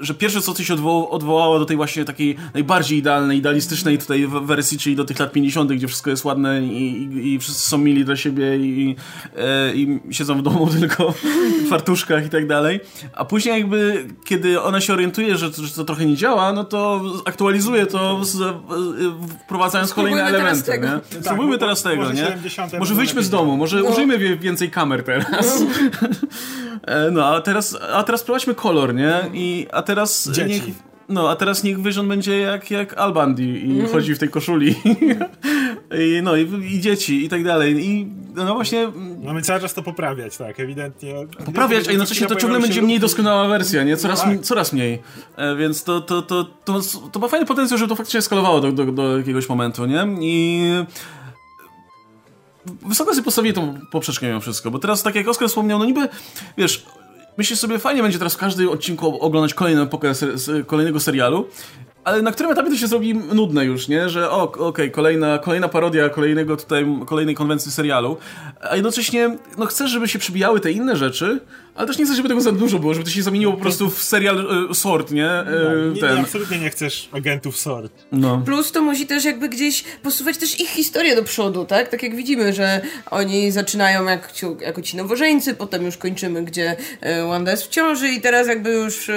że pierwsze, co ty się odwoł odwołała do tej właśnie takiej najbardziej idealnej, idealistycznej tutaj wersji, czyli do tych lat 50., gdzie wszystko jest ładne i, i, i wszyscy są mili dla siebie i, e, i siedzą w domu *laughs* tylko w fartuszkach i tak dalej. A później jakby, kiedy ona się orientuje, że, że to trochę nie działa, no to aktualizuje to z, wprowadzając Spróbujmy kolejne elementy. Tego. Nie? Tak, Spróbujmy teraz tego, nie? Może wyjdźmy z domu, może no. użyjmy więcej kamer teraz. No. *laughs* E, no, a teraz, a teraz prowadźmy kolor, nie? I, a teraz Dzieci. Niech, no, a teraz niech Vision będzie jak, jak Albandi i mm. chodzi w tej koszuli. *laughs* I, no, i, i, dzieci, i tak dalej. I no właśnie... Mamy cały czas to poprawiać, tak, ewidentnie. Poprawiać, a jednocześnie to ciągle będzie mniej doskonała wersja, nie? Coraz, tak. coraz mniej. E, więc to, to, to, to, to ma fajny potencjał, że to faktycznie skalowało do, do, do jakiegoś momentu, nie? I wysoko sobie postawili tą poprzeczkę mimo wszystko, bo teraz, tak jak Oskar wspomniał, no niby, wiesz, myślisz sobie, fajnie będzie teraz w każdym odcinku oglądać kolejną epokę kolejnego serialu, ale na którym etapie to się zrobi nudne już, nie? Że o, okej, okay, kolejna, kolejna parodia kolejnego tutaj, kolejnej konwencji serialu, a jednocześnie, no chcesz, żeby się przybijały te inne rzeczy, ale też nie chcesz, żeby tego za dużo było, żeby to się zamieniło po prostu w serial y, Sort, nie? Y, no, nie, nie, absolutnie nie chcesz agentów Sort. No. Plus to musi też jakby gdzieś posuwać też ich historię do przodu, tak? Tak jak widzimy, że oni zaczynają jak, jako ci nowożeńcy, potem już kończymy, gdzie y, Wanda jest w ciąży i teraz jakby już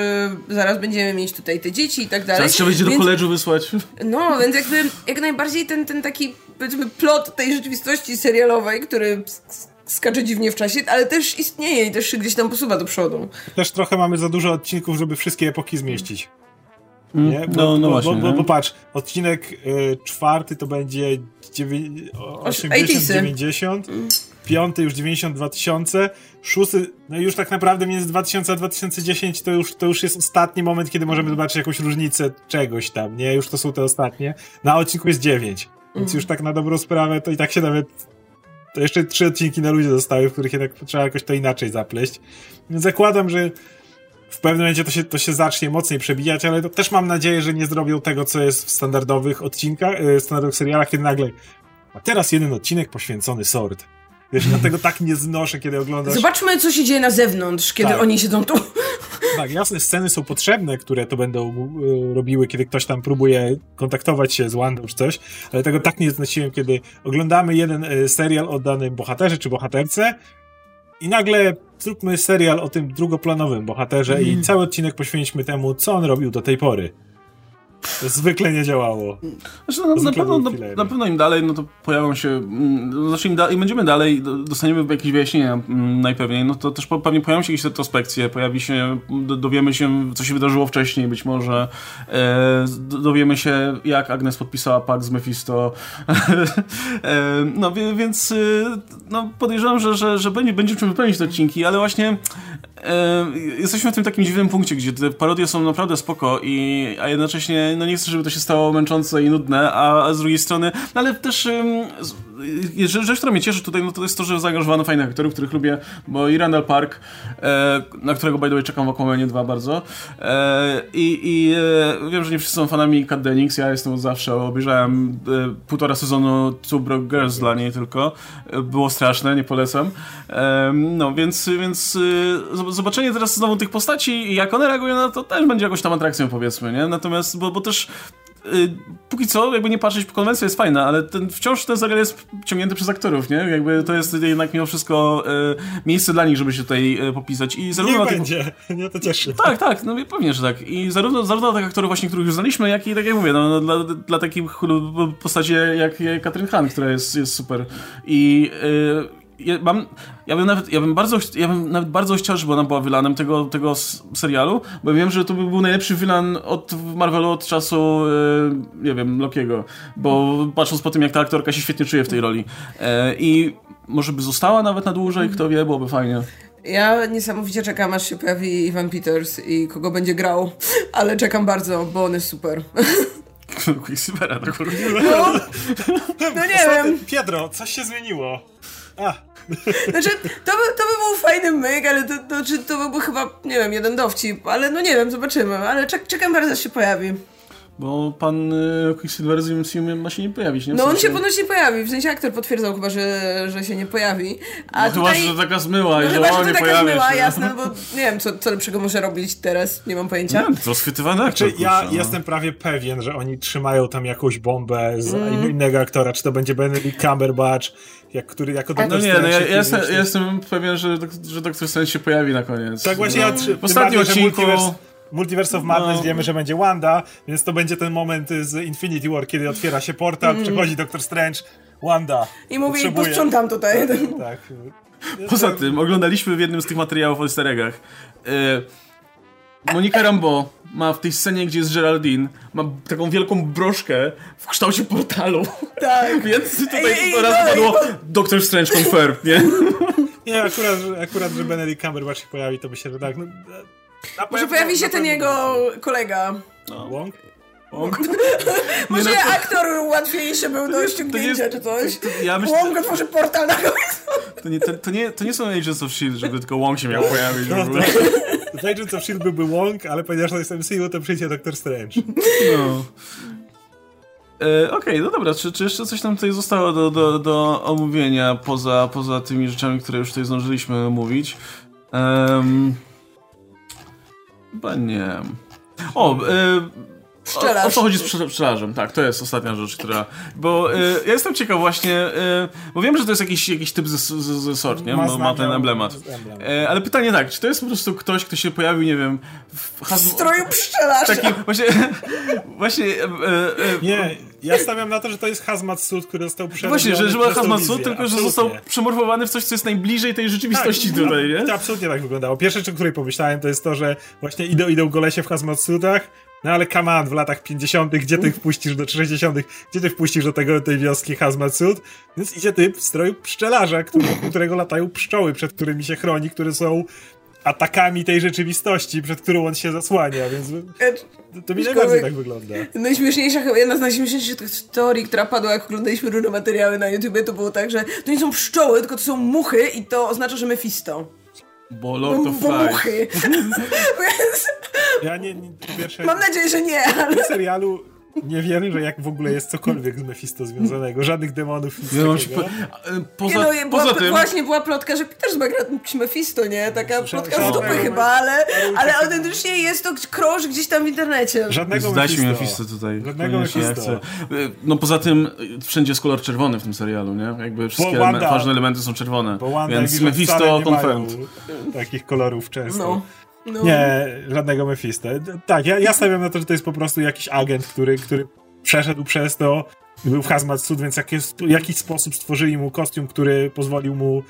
zaraz będziemy mieć tutaj te dzieci i tak dalej. Teraz do koledżu wysłać. No, więc jakby jak najbardziej ten, ten taki powiedzmy plot tej rzeczywistości serialowej, który skacze dziwnie w czasie, ale też istnieje i też się gdzieś tam posuwa do przodu. Też trochę mamy za dużo odcinków, żeby wszystkie epoki zmieścić. Mm, nie? Bo, no, no właśnie. Bo, bo, bo, patrz, odcinek y, czwarty to będzie 80-90, mm. Piąty już 92 tysiące, szósty, no już tak naprawdę między 2000 a 2010 to już, to już jest ostatni moment, kiedy możemy zobaczyć jakąś różnicę czegoś tam, nie? Już to są te ostatnie. Na odcinku jest 9, więc już tak na dobrą sprawę to i tak się nawet to jeszcze trzy odcinki na ludzie zostały, w których jednak trzeba jakoś to inaczej zapleść. Zakładam, że w pewnym momencie to się, to się zacznie mocniej przebijać, ale to też mam nadzieję, że nie zrobią tego, co jest w standardowych odcinkach, e, standardowych serialach, kiedy nagle a teraz jeden odcinek poświęcony Sword. Wiesz, ja tego tak nie znoszę, kiedy oglądasz. Zobaczmy, co się dzieje na zewnątrz, kiedy tak. oni siedzą tu. Tak, jasne, sceny są potrzebne, które to będą y, robiły, kiedy ktoś tam próbuje kontaktować się z Wandą czy coś, ale tego tak nie znosiłem, kiedy oglądamy jeden y, serial o danym bohaterze czy bohaterce i nagle zróbmy serial o tym drugoplanowym bohaterze mm. i mhm. cały odcinek poświęćmy temu, co on robił do tej pory. Zwykle nie działało. Znaczy, no, na, pewno, na, na, pewno im dalej, no to pojawią się, mm, znaczy im, da, im będziemy dalej, dostaniemy jakieś wyjaśnienia mm, najpewniej, no to też pewnie pojawią się jakieś retrospekcje, pojawi się, dowiemy się, co się wydarzyło wcześniej, być może e, dowiemy się, jak Agnes podpisała pakt z Mephisto. *laughs* e, no więc y, no, podejrzewam, że, że, że będzie, będzie czym wypełnić te odcinki, ale właśnie jesteśmy w tym takim dziwnym punkcie, gdzie te parodie są naprawdę spoko, i, a jednocześnie no nie chcę, żeby to się stało męczące i nudne, a, a z drugiej strony, no ale też rzecz, która mnie cieszy tutaj, no to jest to, że zaangażowano fajnych aktorów, których lubię, bo i Randall Park, e, na którego by the way czekam w Aquamanie 2 bardzo e, i, i e, wiem, że nie wszyscy są fanami Kat Dennings, ja jestem od zawsze, obejrzałem półtora sezonu Two Broke Girls dla niej tylko, było straszne, nie polecam, no więc, więc zobaczenie teraz znowu tych postaci i jak one reagują na to też będzie jakoś tam atrakcją powiedzmy, nie? Natomiast, bo, bo też Y, póki co, jakby nie patrzeć, konwencja jest fajna, ale ten, wciąż ten serial jest ciągnięty przez aktorów, nie? Jakby to jest jednak mimo wszystko y, miejsce dla nich, żeby się tutaj y, popisać. I zarówno nie będzie, *laughs* nie to cieszy. Tak, tak, no pewnie, że tak. I zarówno, zarówno tych aktorów właśnie, których już znaliśmy, jak i, tak jak mówię, no, no dla, dla takich postaci jak Katrin Han, która jest, jest super. I ja, mam, ja bym nawet, ja bym bardzo, ja bym nawet bardzo chciał, żeby ona była wylanem tego, tego serialu, bo wiem, że to by był najlepszy wylan od Marvelu od czasu, e, nie wiem, Lokiego, bo patrząc po tym, jak ta aktorka się świetnie czuje w tej roli. E, I może by została nawet na dłużej, kto wie, byłoby fajnie. Ja niesamowicie czekam, aż się pojawi Ivan Peters i kogo będzie grał, ale czekam bardzo, bo on jest super. *laughs* Quicksilvera, tak no, no nie wiem. Piedro, coś się zmieniło. A. Znaczy, to by, to by był fajny myk, ale to, to, czy to byłby chyba, nie wiem, jeden dowcip, ale no nie wiem, zobaczymy, ale czek, czekam bardzo, aż się pojawi. Bo pan y, Quicksilver z MCU ma się nie pojawić, nie? W no on się ponoć nie pojawi, w sensie aktor potwierdzał chyba, że, że się nie pojawi. A no tutaj... chyba, że taka zmyła no, i chyba, że, że to taka zmyła, się. jasne, no bo nie wiem, co, co lepszego może robić teraz, nie mam pojęcia. Nie, to schwytywane aktor. Znaczy, ja no. jestem prawie pewien, że oni trzymają tam jakąś bombę z mm. innego aktora, czy to będzie Benedict Cumberbatch, jak, który jako doktor No nie, no ja, ja, jestem, ja jestem pewien, że, że doktor Strange się pojawi na koniec. Tak właśnie, no. ja w ostatnim odcinku... Multiverse of Madness no. wiemy, że będzie Wanda, więc to będzie ten moment z Infinity War, kiedy otwiera się portal, mm. przechodzi Doctor Strange, Wanda. I mówi, potrzebuje... posprzątam tutaj. *laughs* tak. Poza tym, oglądaliśmy w jednym z tych materiałów o easter eggach. Yy, Monika Rambo ma w tej scenie, gdzie jest Geraldine, ma taką wielką broszkę w kształcie portalu. Tak. *laughs* Więc tutaj ej, ej, raz padło Doctor Strange confirmed, nie? *laughs* Nie, akurat, akurat że Benedict Cumberbatch się pojawi, to myślę, że tak. No, może pojawi się ten jego kolega. No. Wong? Wong? *laughs* Może no to... aktor łatwiejszy był do ściągnięcia czy coś. To, to ja myślę, Wong otworzy portal na końcu. *laughs* To nie, to, to, nie, to nie są Agents of S.H.I.E.L.D., żeby tylko Wong się miał pojawić no, w ogóle. To, Agents of S.H.I.E.L.D. byłby Wong, ale ponieważ to jest MCU, to przyjdzie Doctor Strange. No. E, Okej, okay, no dobra, czy, czy jeszcze coś tam tutaj zostało do, do, do omówienia poza, poza tymi rzeczami, które już tutaj zdążyliśmy mówić? Um, Chyba nie. O, y Pszczelarz. O, o co chodzi z pszczelarzem? Tak, to jest ostatnia rzecz, która... Bo y, ja jestem ciekaw właśnie, y, bo wiem, że to jest jakiś, jakiś typ ze, ze, ze sort, nie? Ma, ma ten emblemat. Y, ale pytanie tak, czy to jest po prostu ktoś, kto się pojawił, nie wiem... W, w stroju pszczelarza. Takim, właśnie... *laughs* właśnie y, y, nie, ja stawiam na to, że to jest hazmat suit, który został przerabiony Właśnie, że, był hazmat suit, tylko absolutnie. że został przemorfowany w coś, co jest najbliżej tej rzeczywistości tak, tutaj, nie? To absolutnie tak wyglądało. Pierwsze, o której pomyślałem, to jest to, że właśnie idą, idą golesie w hazmat suitach, No ale on, w latach 50., gdzie ty wpuścisz do 60., gdzie ty wpuścisz do tego, tej wioski hazmat suit? Więc idzie typ w stroju pszczelarza, który, którego latają pszczoły, przed którymi się chroni, które są atakami tej rzeczywistości, przed którą on się zasłania, więc to, to mi najbardziej tak wygląda. Najśmieszniejsza, chyba jedna z najśmieszniejszych teorii, która padła, jak oglądaliśmy różne materiały na YouTube, to było tak, że to nie są pszczoły, tylko to są muchy i to oznacza, że Mephisto. Bo Lord of Bo muchy. *laughs* *laughs* Więc Ja nie, nie pierwsze, mam nadzieję, że nie, ale... w serialu nie wierzę, że jak w ogóle jest cokolwiek z Mephisto związanego, żadnych demonów, nic takiego. po- e, Nie, Poza, no, była, poza tym... Właśnie była plotka, że Petersburg gra jakiś Mephisto, nie? Taka Słyszałem- plotka z dupy słyszałem- chyba, ale, ale autentycznie jest to krąż gdzieś tam w internecie. Żadnego Zdać mi Mephisto. Mephisto tutaj. Żadnego Koniecznie ja chcę. Y, No poza tym y, wszędzie jest kolor czerwony w tym serialu, nie? Jakby wszystkie Wanda- ważne elementy są czerwone. Bo Wanda Więc nie confirmed. takich kolorów często. No. No. Nie, żadnego Mephisto. Tak, ja, ja stawiam na to, że to jest po prostu jakiś agent, który, który przeszedł przez to, był w hazmat suit, więc jak jest, w jakiś sposób stworzyli mu kostium, który pozwolił mu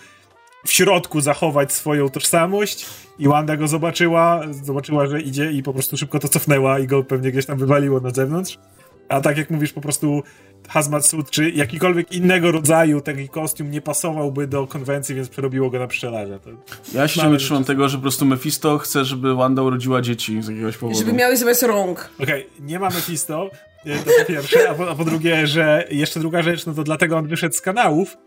w środku zachować swoją tożsamość i Wanda go zobaczyła, zobaczyła, że idzie i po prostu szybko to cofnęła i go pewnie gdzieś tam wywaliło na zewnątrz. A tak jak mówisz, po prostu hazmat suit, czy jakikolwiek innego rodzaju taki kostium nie pasowałby do konwencji, więc przerobiło go na pszczelarza. To... Ja się ciągle trzymam tego, że po prostu Mephisto chce, żeby Wanda urodziła dzieci z jakiegoś powodu. Żeby miały zamiast rąk. Okej, nie mamy Mephisto, e, to po pierwsze, a po, a po drugie, że jeszcze druga rzecz, no to dlatego on wyszedł z kanałów,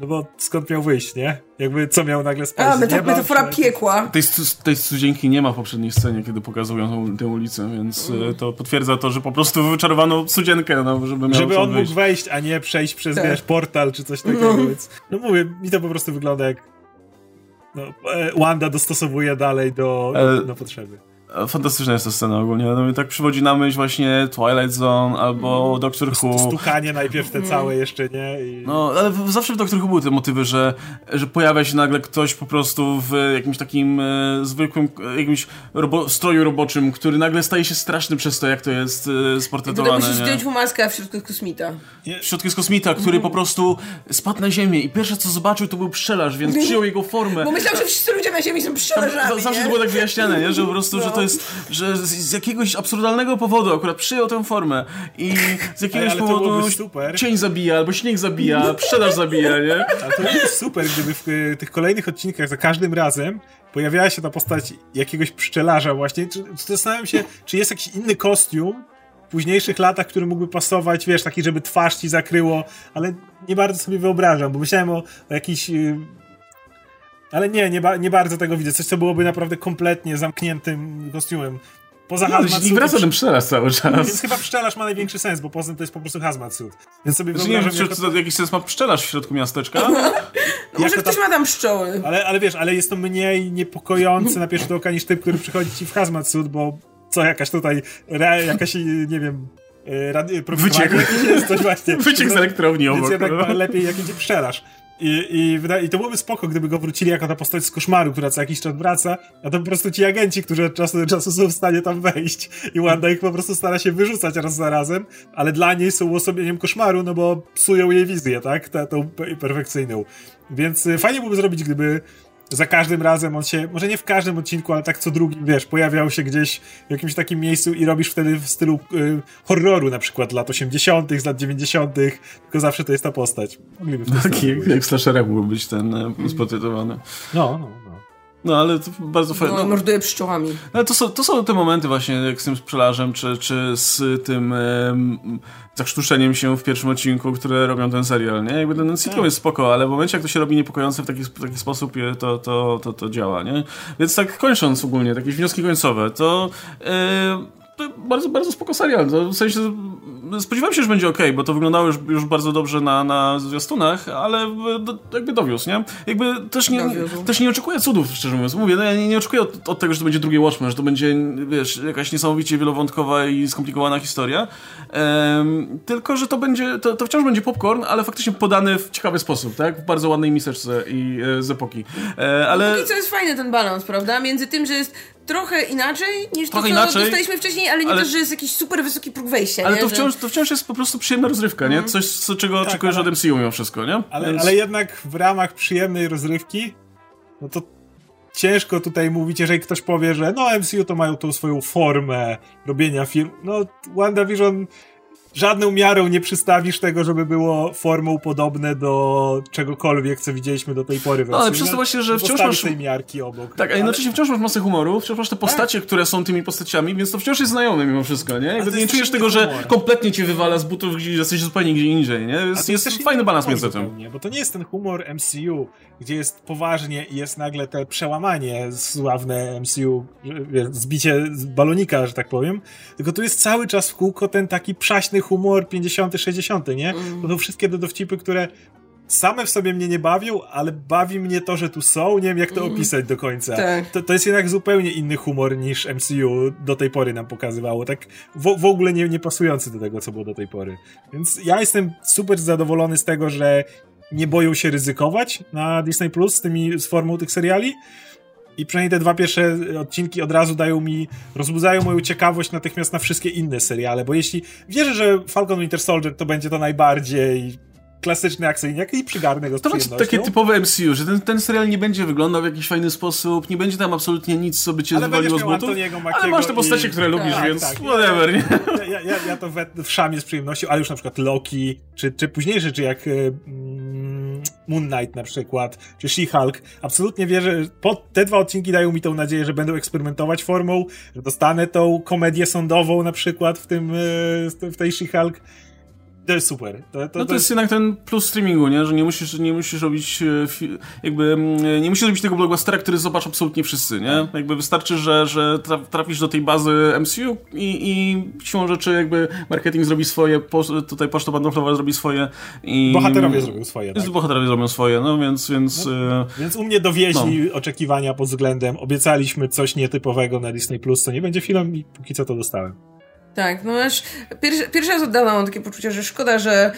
no bo skąd miał wyjść, nie? Jakby co miał nagle spać A, z meta, nieba, metafora czy- piekła. Tej, tej studzienki nie ma w poprzedniej scenie, kiedy pokazują tą, tę ulicę, więc Mm. e, to potwierdza to, że po prostu wyczarowano studzienkę, no, żeby miał Żeby on mógł wyjść. wejść, a nie przejść przez, Tak. wiesz, portal czy coś takiego, więc... No mówię, mi to po prostu wygląda jak... No, e, Wanda dostosowuje dalej do, do, E, do potrzeby. E, Fantastyczna jest ta scena ogólnie. No mi tak przywodzi na myśl właśnie Twilight Zone albo Doctor Who. Stukanie najpierw te całe jeszcze, nie? I... No, ale zawsze w Doctor Who były te motywy, że, że pojawia się nagle ktoś po prostu w jakimś takim e, zwykłym, e, jakimś robo stroju roboczym, który nagle staje się straszny przez to, jak to jest e, I sportretowane. musisz zdjąć mu maskę, a w środku jest kosmita. W środku jest kosmita, który po prostu spadł na ziemię i pierwsze co zobaczył to był pszczelarz, więc przyjął jego formę. Bo myślał, że wszyscy ludzie na ziemi są pszczelarzami, Zawsze to było tak wyjaśniane, nie? że po prostu, że No. To jest, że z, z jakiegoś absurdalnego powodu akurat przyjął tę formę i z jakiegoś ale powodu cień zabija, albo śnieg zabija, pszczelarz zabija, nie? Ale to byłoby super, gdyby w y, tych kolejnych odcinkach za każdym razem pojawiała się ta postać jakiegoś pszczelarza właśnie. Zastanawiam się, czy jest jakiś inny kostium w późniejszych latach, który mógłby pasować, wiesz, taki, żeby twarz ci zakryło, ale nie bardzo sobie wyobrażam, bo myślałem o, o jakiś... y, Ale nie, nie, ba, nie bardzo tego widzę. Coś, co byłoby naprawdę kompletnie zamkniętym kostiumem. Poza No, hazmat wraca ten pszczelarz cały Więc czas. chyba pszczelarz ma największy sens, bo poza tym to jest po prostu hazmat suit. Więc sobie Znaczy, nie wiem, wyobrażam, czy jako- to jakiś sens ma pszczelarz w środku miasteczka. *laughs* No może ktoś ta- ma tam pszczoły. Ale, ale wiesz, ale jest to mniej niepokojące na pierwszy oka niż typ, który przychodzi ci w hazmat suit, bo co jakaś tutaj, re, jakaś, nie wiem, e, rady, Wyciek. jest coś właśnie. *laughs* Wyciek z elektrowni Więc obok. jednak no. lepiej jak idzie pszczelarz. I, i, I to byłoby spoko, gdyby go wrócili jako ta postać z koszmaru, która co jakiś czas wraca, a to po prostu ci agenci, którzy od czasu do czasu są w stanie tam wejść i Wanda ich po prostu stara się wyrzucać raz za razem, ale dla niej są uosobieniem koszmaru, no bo psują jej wizję, tak? Tą pe- perfekcyjną. Więc y, fajnie byłoby zrobić, gdyby za każdym razem on się, może nie w każdym odcinku, ale tak co drugim, wiesz, pojawiał się gdzieś w jakimś takim miejscu i robisz wtedy w stylu y, horroru, na przykład lat 80., z lat 90., tylko zawsze to jest ta postać. Mogliby w Taki sposób jak, jak slasherach mógł być ten e, sportretowany. No, no, no. No ale to bardzo fajne. No, No, morduje pszczołami. ale to, są, to są te momenty właśnie jak z tym pszczelarzem, czy, czy z tym em, zakrztuszeniem się w pierwszym odcinku, które robią ten serial, nie? Jakby ten sitcom jest spoko, ale w momencie jak to się robi niepokojące w taki, w taki sposób, to, to, to, to działa, nie? Więc tak kończąc ogólnie, jakieś wnioski końcowe, to... To bardzo, bardzo spoko serial. To w sensie spodziewałem się, że będzie ok, bo to wyglądało już, już bardzo dobrze na, na zwiastunach, ale do, jakby dowiózł, nie? Jakby też nie, Dowiózł. też nie oczekuję cudów, szczerze mówiąc. Mówię, no ja nie, nie oczekuję od, od tego, że to będzie drugi Watchmen, że to będzie, wiesz, jakaś niesamowicie wielowątkowa i skomplikowana historia. Em, tylko, że to będzie, to, to wciąż będzie popcorn, ale faktycznie podany w ciekawy sposób, tak? W bardzo ładnej miseczce i e, z epoki. E, ale... I co jest fajny ten balans, prawda? Między tym, że jest trochę inaczej niż Trochę to, co inaczej, dostaliśmy wcześniej, ale nie ale- też, że jest jakiś super wysoki próg wejścia, Ale nie? to Że- wciąż, to wciąż jest po prostu przyjemna rozrywka, nie? Coś, co, czego oczekujesz ale- od MCU mimo wszystko, nie? Ale, Więc- ale jednak w ramach przyjemnej rozrywki, no to ciężko tutaj mówić, jeżeli ktoś powie, że no MCU to mają tą swoją formę robienia film. No WandaVision żadną miarą nie przystawisz tego, żeby było formą podobne do czegokolwiek, co widzieliśmy do tej pory. No, ale przez to właśnie, że wciąż masz... tej miarki obok. Tak, a jednocześnie wciąż masz masę humoru, wciąż masz te postacie, tak. które są tymi postaciami, więc to wciąż jest znajome mimo wszystko, nie? Jakby nie czujesz tego, humor. że kompletnie cię wywala z butów, gdzie jesteś zupełnie gdzie indziej, nie? Jest, jest, jest fajny balans między tym. Bo to nie jest ten humor MCU, gdzie jest poważnie i jest nagle te przełamanie sławne MCU, zbicie balonika, że tak powiem, tylko tu jest cały czas w kółko ten taki przaśny humor 50, 60, nie? Mm. To są wszystkie te dowcipy, które same w sobie mnie nie bawią, ale bawi mnie to, że tu są. Nie wiem, jak to mm. opisać do końca. Tak. To, to jest jednak zupełnie inny humor niż MCU do tej pory nam pokazywało. Tak w, w ogóle nie, nie pasujący do tego, co było do tej pory. Więc ja jestem super zadowolony z tego, że nie boją się ryzykować na Disney Plus z tymi, z formą tych seriali. I przynajmniej te dwa pierwsze odcinki od razu dają mi, rozbudzają moją ciekawość natychmiast na wszystkie inne seriale, bo jeśli wierzę, że Falcon Winter Soldier to będzie to najbardziej klasyczny akcyjniak i przygarnę go z To będzie takie typowe MCU, że ten, ten serial nie będzie wyglądał w jakiś fajny sposób, nie będzie tam absolutnie nic, co by cię zwaliło z butów, ale masz te postacie, i... które tak, lubisz, tak, więc tak, whatever, nie? Ja, ja, ja to w, w szamie z przyjemnością, ale już na przykład Loki, czy, czy późniejsze, rzeczy jak Moon Knight na przykład, czy She-Hulk, absolutnie wierzę, po, te dwa odcinki dają mi tą nadzieję, że będą eksperymentować formą, że dostanę tą komedię sądową na przykład w tym, e, w tej She-Hulk, to jest super. To, to, no to, jest jednak ten plus streamingu, nie? Że nie musisz, nie musisz robić e, jakby, mm, nie musisz robić tego blockbustera, który zobacz absolutnie wszyscy, nie? Jakby wystarczy, że, że trafisz do tej bazy MCU i, i siłą rzeczy jakby marketing zrobi swoje, tutaj poczta pantoflowa zrobi swoje i... Bohaterowie zrobią swoje, tak? Bohaterowie zrobią swoje, no więc... Więc, no, e, więc u mnie dowieźli no. oczekiwania pod względem, obiecaliśmy coś nietypowego na Disney+, Plus, co nie będzie filmem i póki co to dostałem. Tak, no aż pierwszy, pierwszy raz od dawna mam takie poczucie, że szkoda, że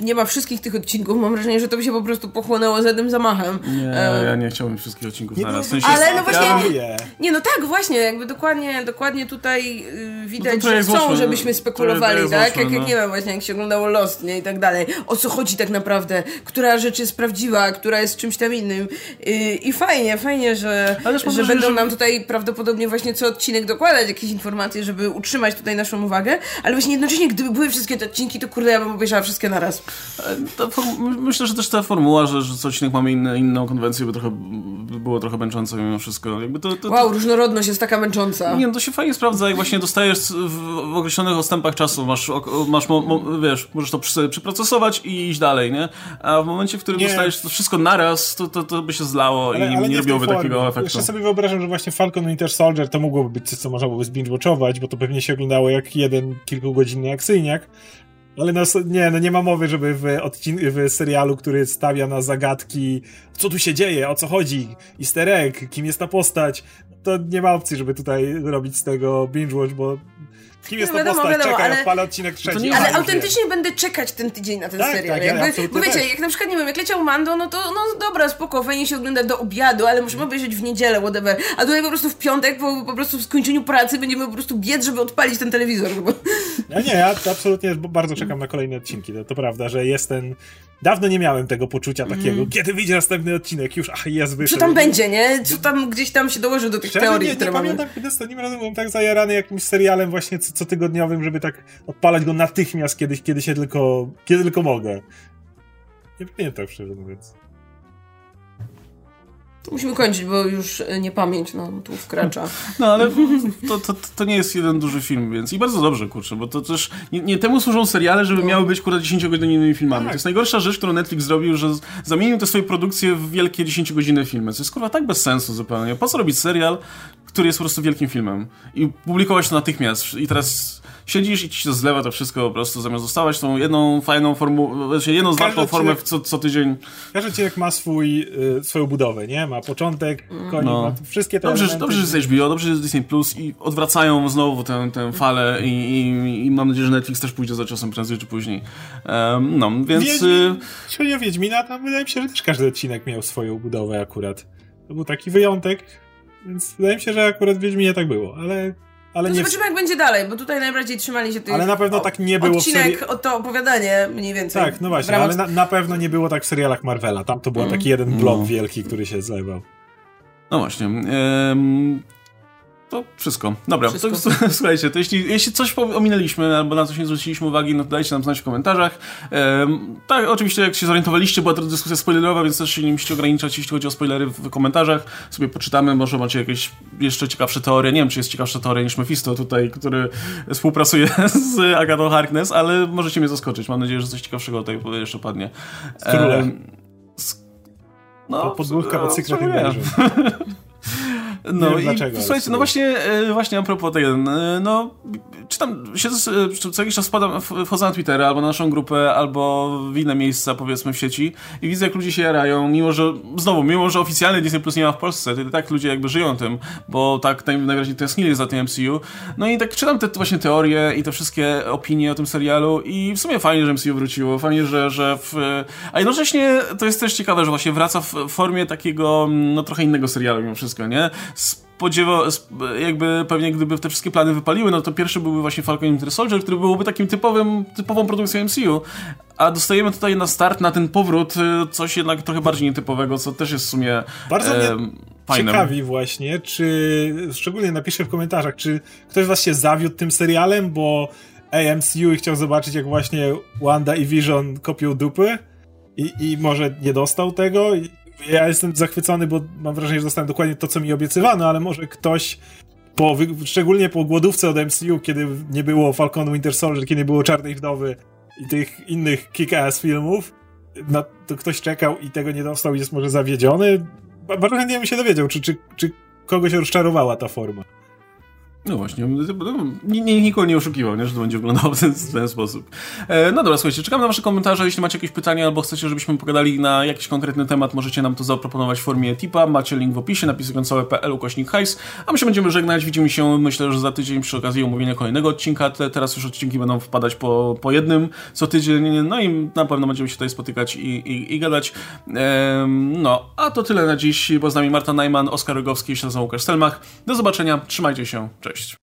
nie ma wszystkich tych odcinków. Mam wrażenie, że to by się po prostu pochłonęło z jednym zamachem. Nie, e... ja nie chciałbym wszystkich odcinków na raz. W sensie Ale no właśnie, ja nie, no tak, właśnie, jakby dokładnie, dokładnie tutaj yy, widać, no że chcą, żebyśmy spekulowali, to, to tak? jak, no. jak nie wiem, właśnie jak się oglądało Lost, nie, i tak dalej. O co chodzi tak naprawdę? Która rzecz jest prawdziwa, która jest czymś tam innym. Yy, I fajnie, fajnie, że, że będą że... nam tutaj prawdopodobnie właśnie co odcinek dokładać jakieś informacje, żeby utrzymać tutaj naszą uwagę, ale właśnie jednocześnie, gdyby były wszystkie te odcinki, to kurde, ja bym obejrzała wszystkie naraz. myślę, że też ta formuła, że, że co odcinek mamy inne, inną konwencję, by trochę by było trochę męczące mimo wszystko. Jakby to, to, wow, różnorodność jest taka męcząca. Nie, no to się fajnie sprawdza, jak właśnie dostajesz w, w określonych odstępach czasu, masz, masz mo, mo, wiesz, możesz to przy, przyprocesować i iść dalej, nie? A w momencie, w którym nie. dostajesz to wszystko naraz, to, to, to by się zlało ale, i ale nie robiłoby takiego efektu. Jeszcze sobie wyobrażam, że właśnie Falcon Winter Soldier to mogłoby być coś, co można byłoby zbinge-watchować, bo to pewnie się oglądało jak jeden kilkugodzinny akcyjniak. Ale no, nie, no nie ma mowy, żeby w, odcin- w serialu, który stawia na zagadki, co tu się dzieje, o co chodzi, easter egg, kim jest ta postać, to nie ma opcji, żeby tutaj robić z tego binge watch, bo kim jest no, wiadomo, postać? Wiadomo, Czekaj, ale, odpalę odcinek trzeci. Nie, ale autentycznie wie. będę czekać ten tydzień na ten tak, serial. Tak, Jakby, ja, bo wiecie, też. jak na przykład, nie wiem, jak leciał Mando, no to no dobra, spoko, fajnie się ogląda do obiadu, ale musimy obejrzeć w niedzielę, whatever. A tutaj po prostu w piątek, po, po prostu w skończeniu pracy będziemy po prostu biec, żeby odpalić ten telewizor. Bo... Ja nie, ja absolutnie bardzo czekam na kolejne odcinki. To, to prawda, że jest ten Dawno nie miałem tego poczucia takiego, mm. kiedy wyjdzie następny odcinek, już ach, jest wyszedł. Co tam będzie, nie? Co tam gdzieś tam się dołoży do tych Szczerze, teorii, nie, które nie mamy. pamiętam, kiedy ostatnim razem byłem tak zajarany jakimś serialem właśnie co, cotygodniowym, żeby tak odpalać go natychmiast, kiedy, kiedy się tylko, kiedy tylko mogę. Nie pamiętam, szczerze mówiąc. Musimy kończyć, bo już e, nie pamięć no, tu wkracza. *laughs* No ale to, to, to nie jest jeden duży film, więc i bardzo dobrze, kurczę, bo to też nie, nie temu służą seriale, żeby no. miały być kurwa 10-godzinnymi filmami. Tak. To jest najgorsza rzecz, którą Netflix zrobił, że zamienił te swoje produkcje w wielkie 10-godzinne filmy. To jest kurwa tak bez sensu zupełnie. Po co robić serial, który jest po prostu wielkim filmem i publikować to natychmiast i teraz siedzisz i ci się zlewa to wszystko po prostu, zamiast zostawać tą jedną fajną formułę, znaczy jedną zwartą formę co, co tydzień. Każdy odcinek ma swój, y, swoją budowę, nie? Ma początek, koniec, no. ma wszystkie te Dobrze, dobrze, że jest HBO, dobrze, że jest Disney Plus i odwracają znowu tę, tę falę i, i, i mam nadzieję, że Netflix też pójdzie za czasem prędzej czy później. Um, no, więc... Wiedźmin, y, jeśli chodzi o Wiedźmina, to wydaje mi się, że też każdy odcinek miał swoją budowę akurat. To był taki wyjątek, więc wydaje mi się, że akurat w Wiedźminie tak było, ale ale nie... Zobaczymy, jak będzie dalej, bo tutaj najbardziej trzymali się tych... Ale na pewno tak nie było odcinek, w seri... to opowiadanie mniej więcej. Tak, no właśnie, ale na, na, pewno nie było tak w serialach Marvela. Tam to był mm. taki jeden blok no. wielki, który się zlewał. No właśnie. Ym, to wszystko. Dobra, wszystko. To, *laughs* słuchajcie, to jeśli, jeśli coś ominęliśmy albo na coś nie zwróciliśmy uwagi, no to dajcie nam znać w komentarzach. Ehm, tak, oczywiście jak się zorientowaliście, była to dyskusja spoilerowa, więc też się nie musicie ograniczać, jeśli chodzi o spoilery w komentarzach. Sobie poczytamy, może macie jakieś jeszcze ciekawsze teorie. Nie wiem, czy jest ciekawsza teoria niż Mephisto tutaj, który współpracuje *laughs* z Agatą Harkness, ale możecie mnie zaskoczyć. Mam nadzieję, że coś ciekawszego tutaj jeszcze padnie. Ehm, no, podwórka pod Secret Invasion. *laughs* No wiem i dlaczego, słuchajcie, no właśnie, e, właśnie a propos tego, e, no czytam, siedzę, co jakiś czas wpadam, wchodzę na Twittera albo na naszą grupę, albo w inne miejsca, powiedzmy, w sieci i widzę, jak ludzie się jarają, mimo że, znowu, mimo że oficjalnie Disney Plus nie ma w Polsce, to tak ludzie jakby żyją tym, bo tak najwyraźniej tęsknili za tym MCU. No i tak czytam te właśnie teorie i te wszystkie opinie o tym serialu i w sumie fajnie, że MCU wróciło, fajnie, że, że w... A jednocześnie to jest też ciekawe, że właśnie wraca w formie takiego, no trochę innego serialu mimo wszystko, nie? Spodziewał, jakby pewnie gdyby te wszystkie plany wypaliły, no to pierwszy byłby właśnie Falcon Winter Soldier, który byłby takim typowym, typową produkcją MCU, a dostajemy tutaj na start, na ten powrót y, coś jednak trochę bardziej nietypowego, co też jest w sumie Bardzo e, mnie fajne. ciekawi właśnie, czy, szczególnie napiszę w komentarzach, czy ktoś was się zawiódł tym serialem, bo AMCU i chciał zobaczyć, jak właśnie Wanda i Vision kopią dupy i, i może nie dostał tego ja jestem zachwycony, bo mam wrażenie, że dostałem dokładnie to, co mi obiecywano, ale może ktoś po, szczególnie po głodówce od MCU, kiedy nie było Falconu Winter Soldier, kiedy nie było Czarnej Wdowy i tych innych kick-ass filmów, na to ktoś czekał i tego nie dostał i jest może zawiedziony. Bardzo chętnie bym się dowiedział, czy, czy, czy kogoś rozczarowała ta forma. No właśnie, nikogo nie oszukiwał, nie, że to będzie wyglądało w ten, w ten sposób. E, no dobra, słuchajcie, czekam na wasze komentarze, jeśli macie jakieś pytania albo chcecie, żebyśmy pogadali na jakiś konkretny temat, możecie nam to zaproponować w formie tipa, macie link w opisie, napisy końcowe.pl ukośnik hajs, a my się będziemy żegnać, widzimy się myślę, że za tydzień przy okazji omówienia kolejnego odcinka, Te, teraz już odcinki będą wpadać po, po jednym co tydzień, no i na pewno będziemy się tutaj spotykać i, i, i gadać. E, no, a to tyle na dziś, bo z nami Marta Najman, Oskar Rogowski, nazywam Łukasz Stelmach. Do zobaczenia, trzymajcie się, cześć. first.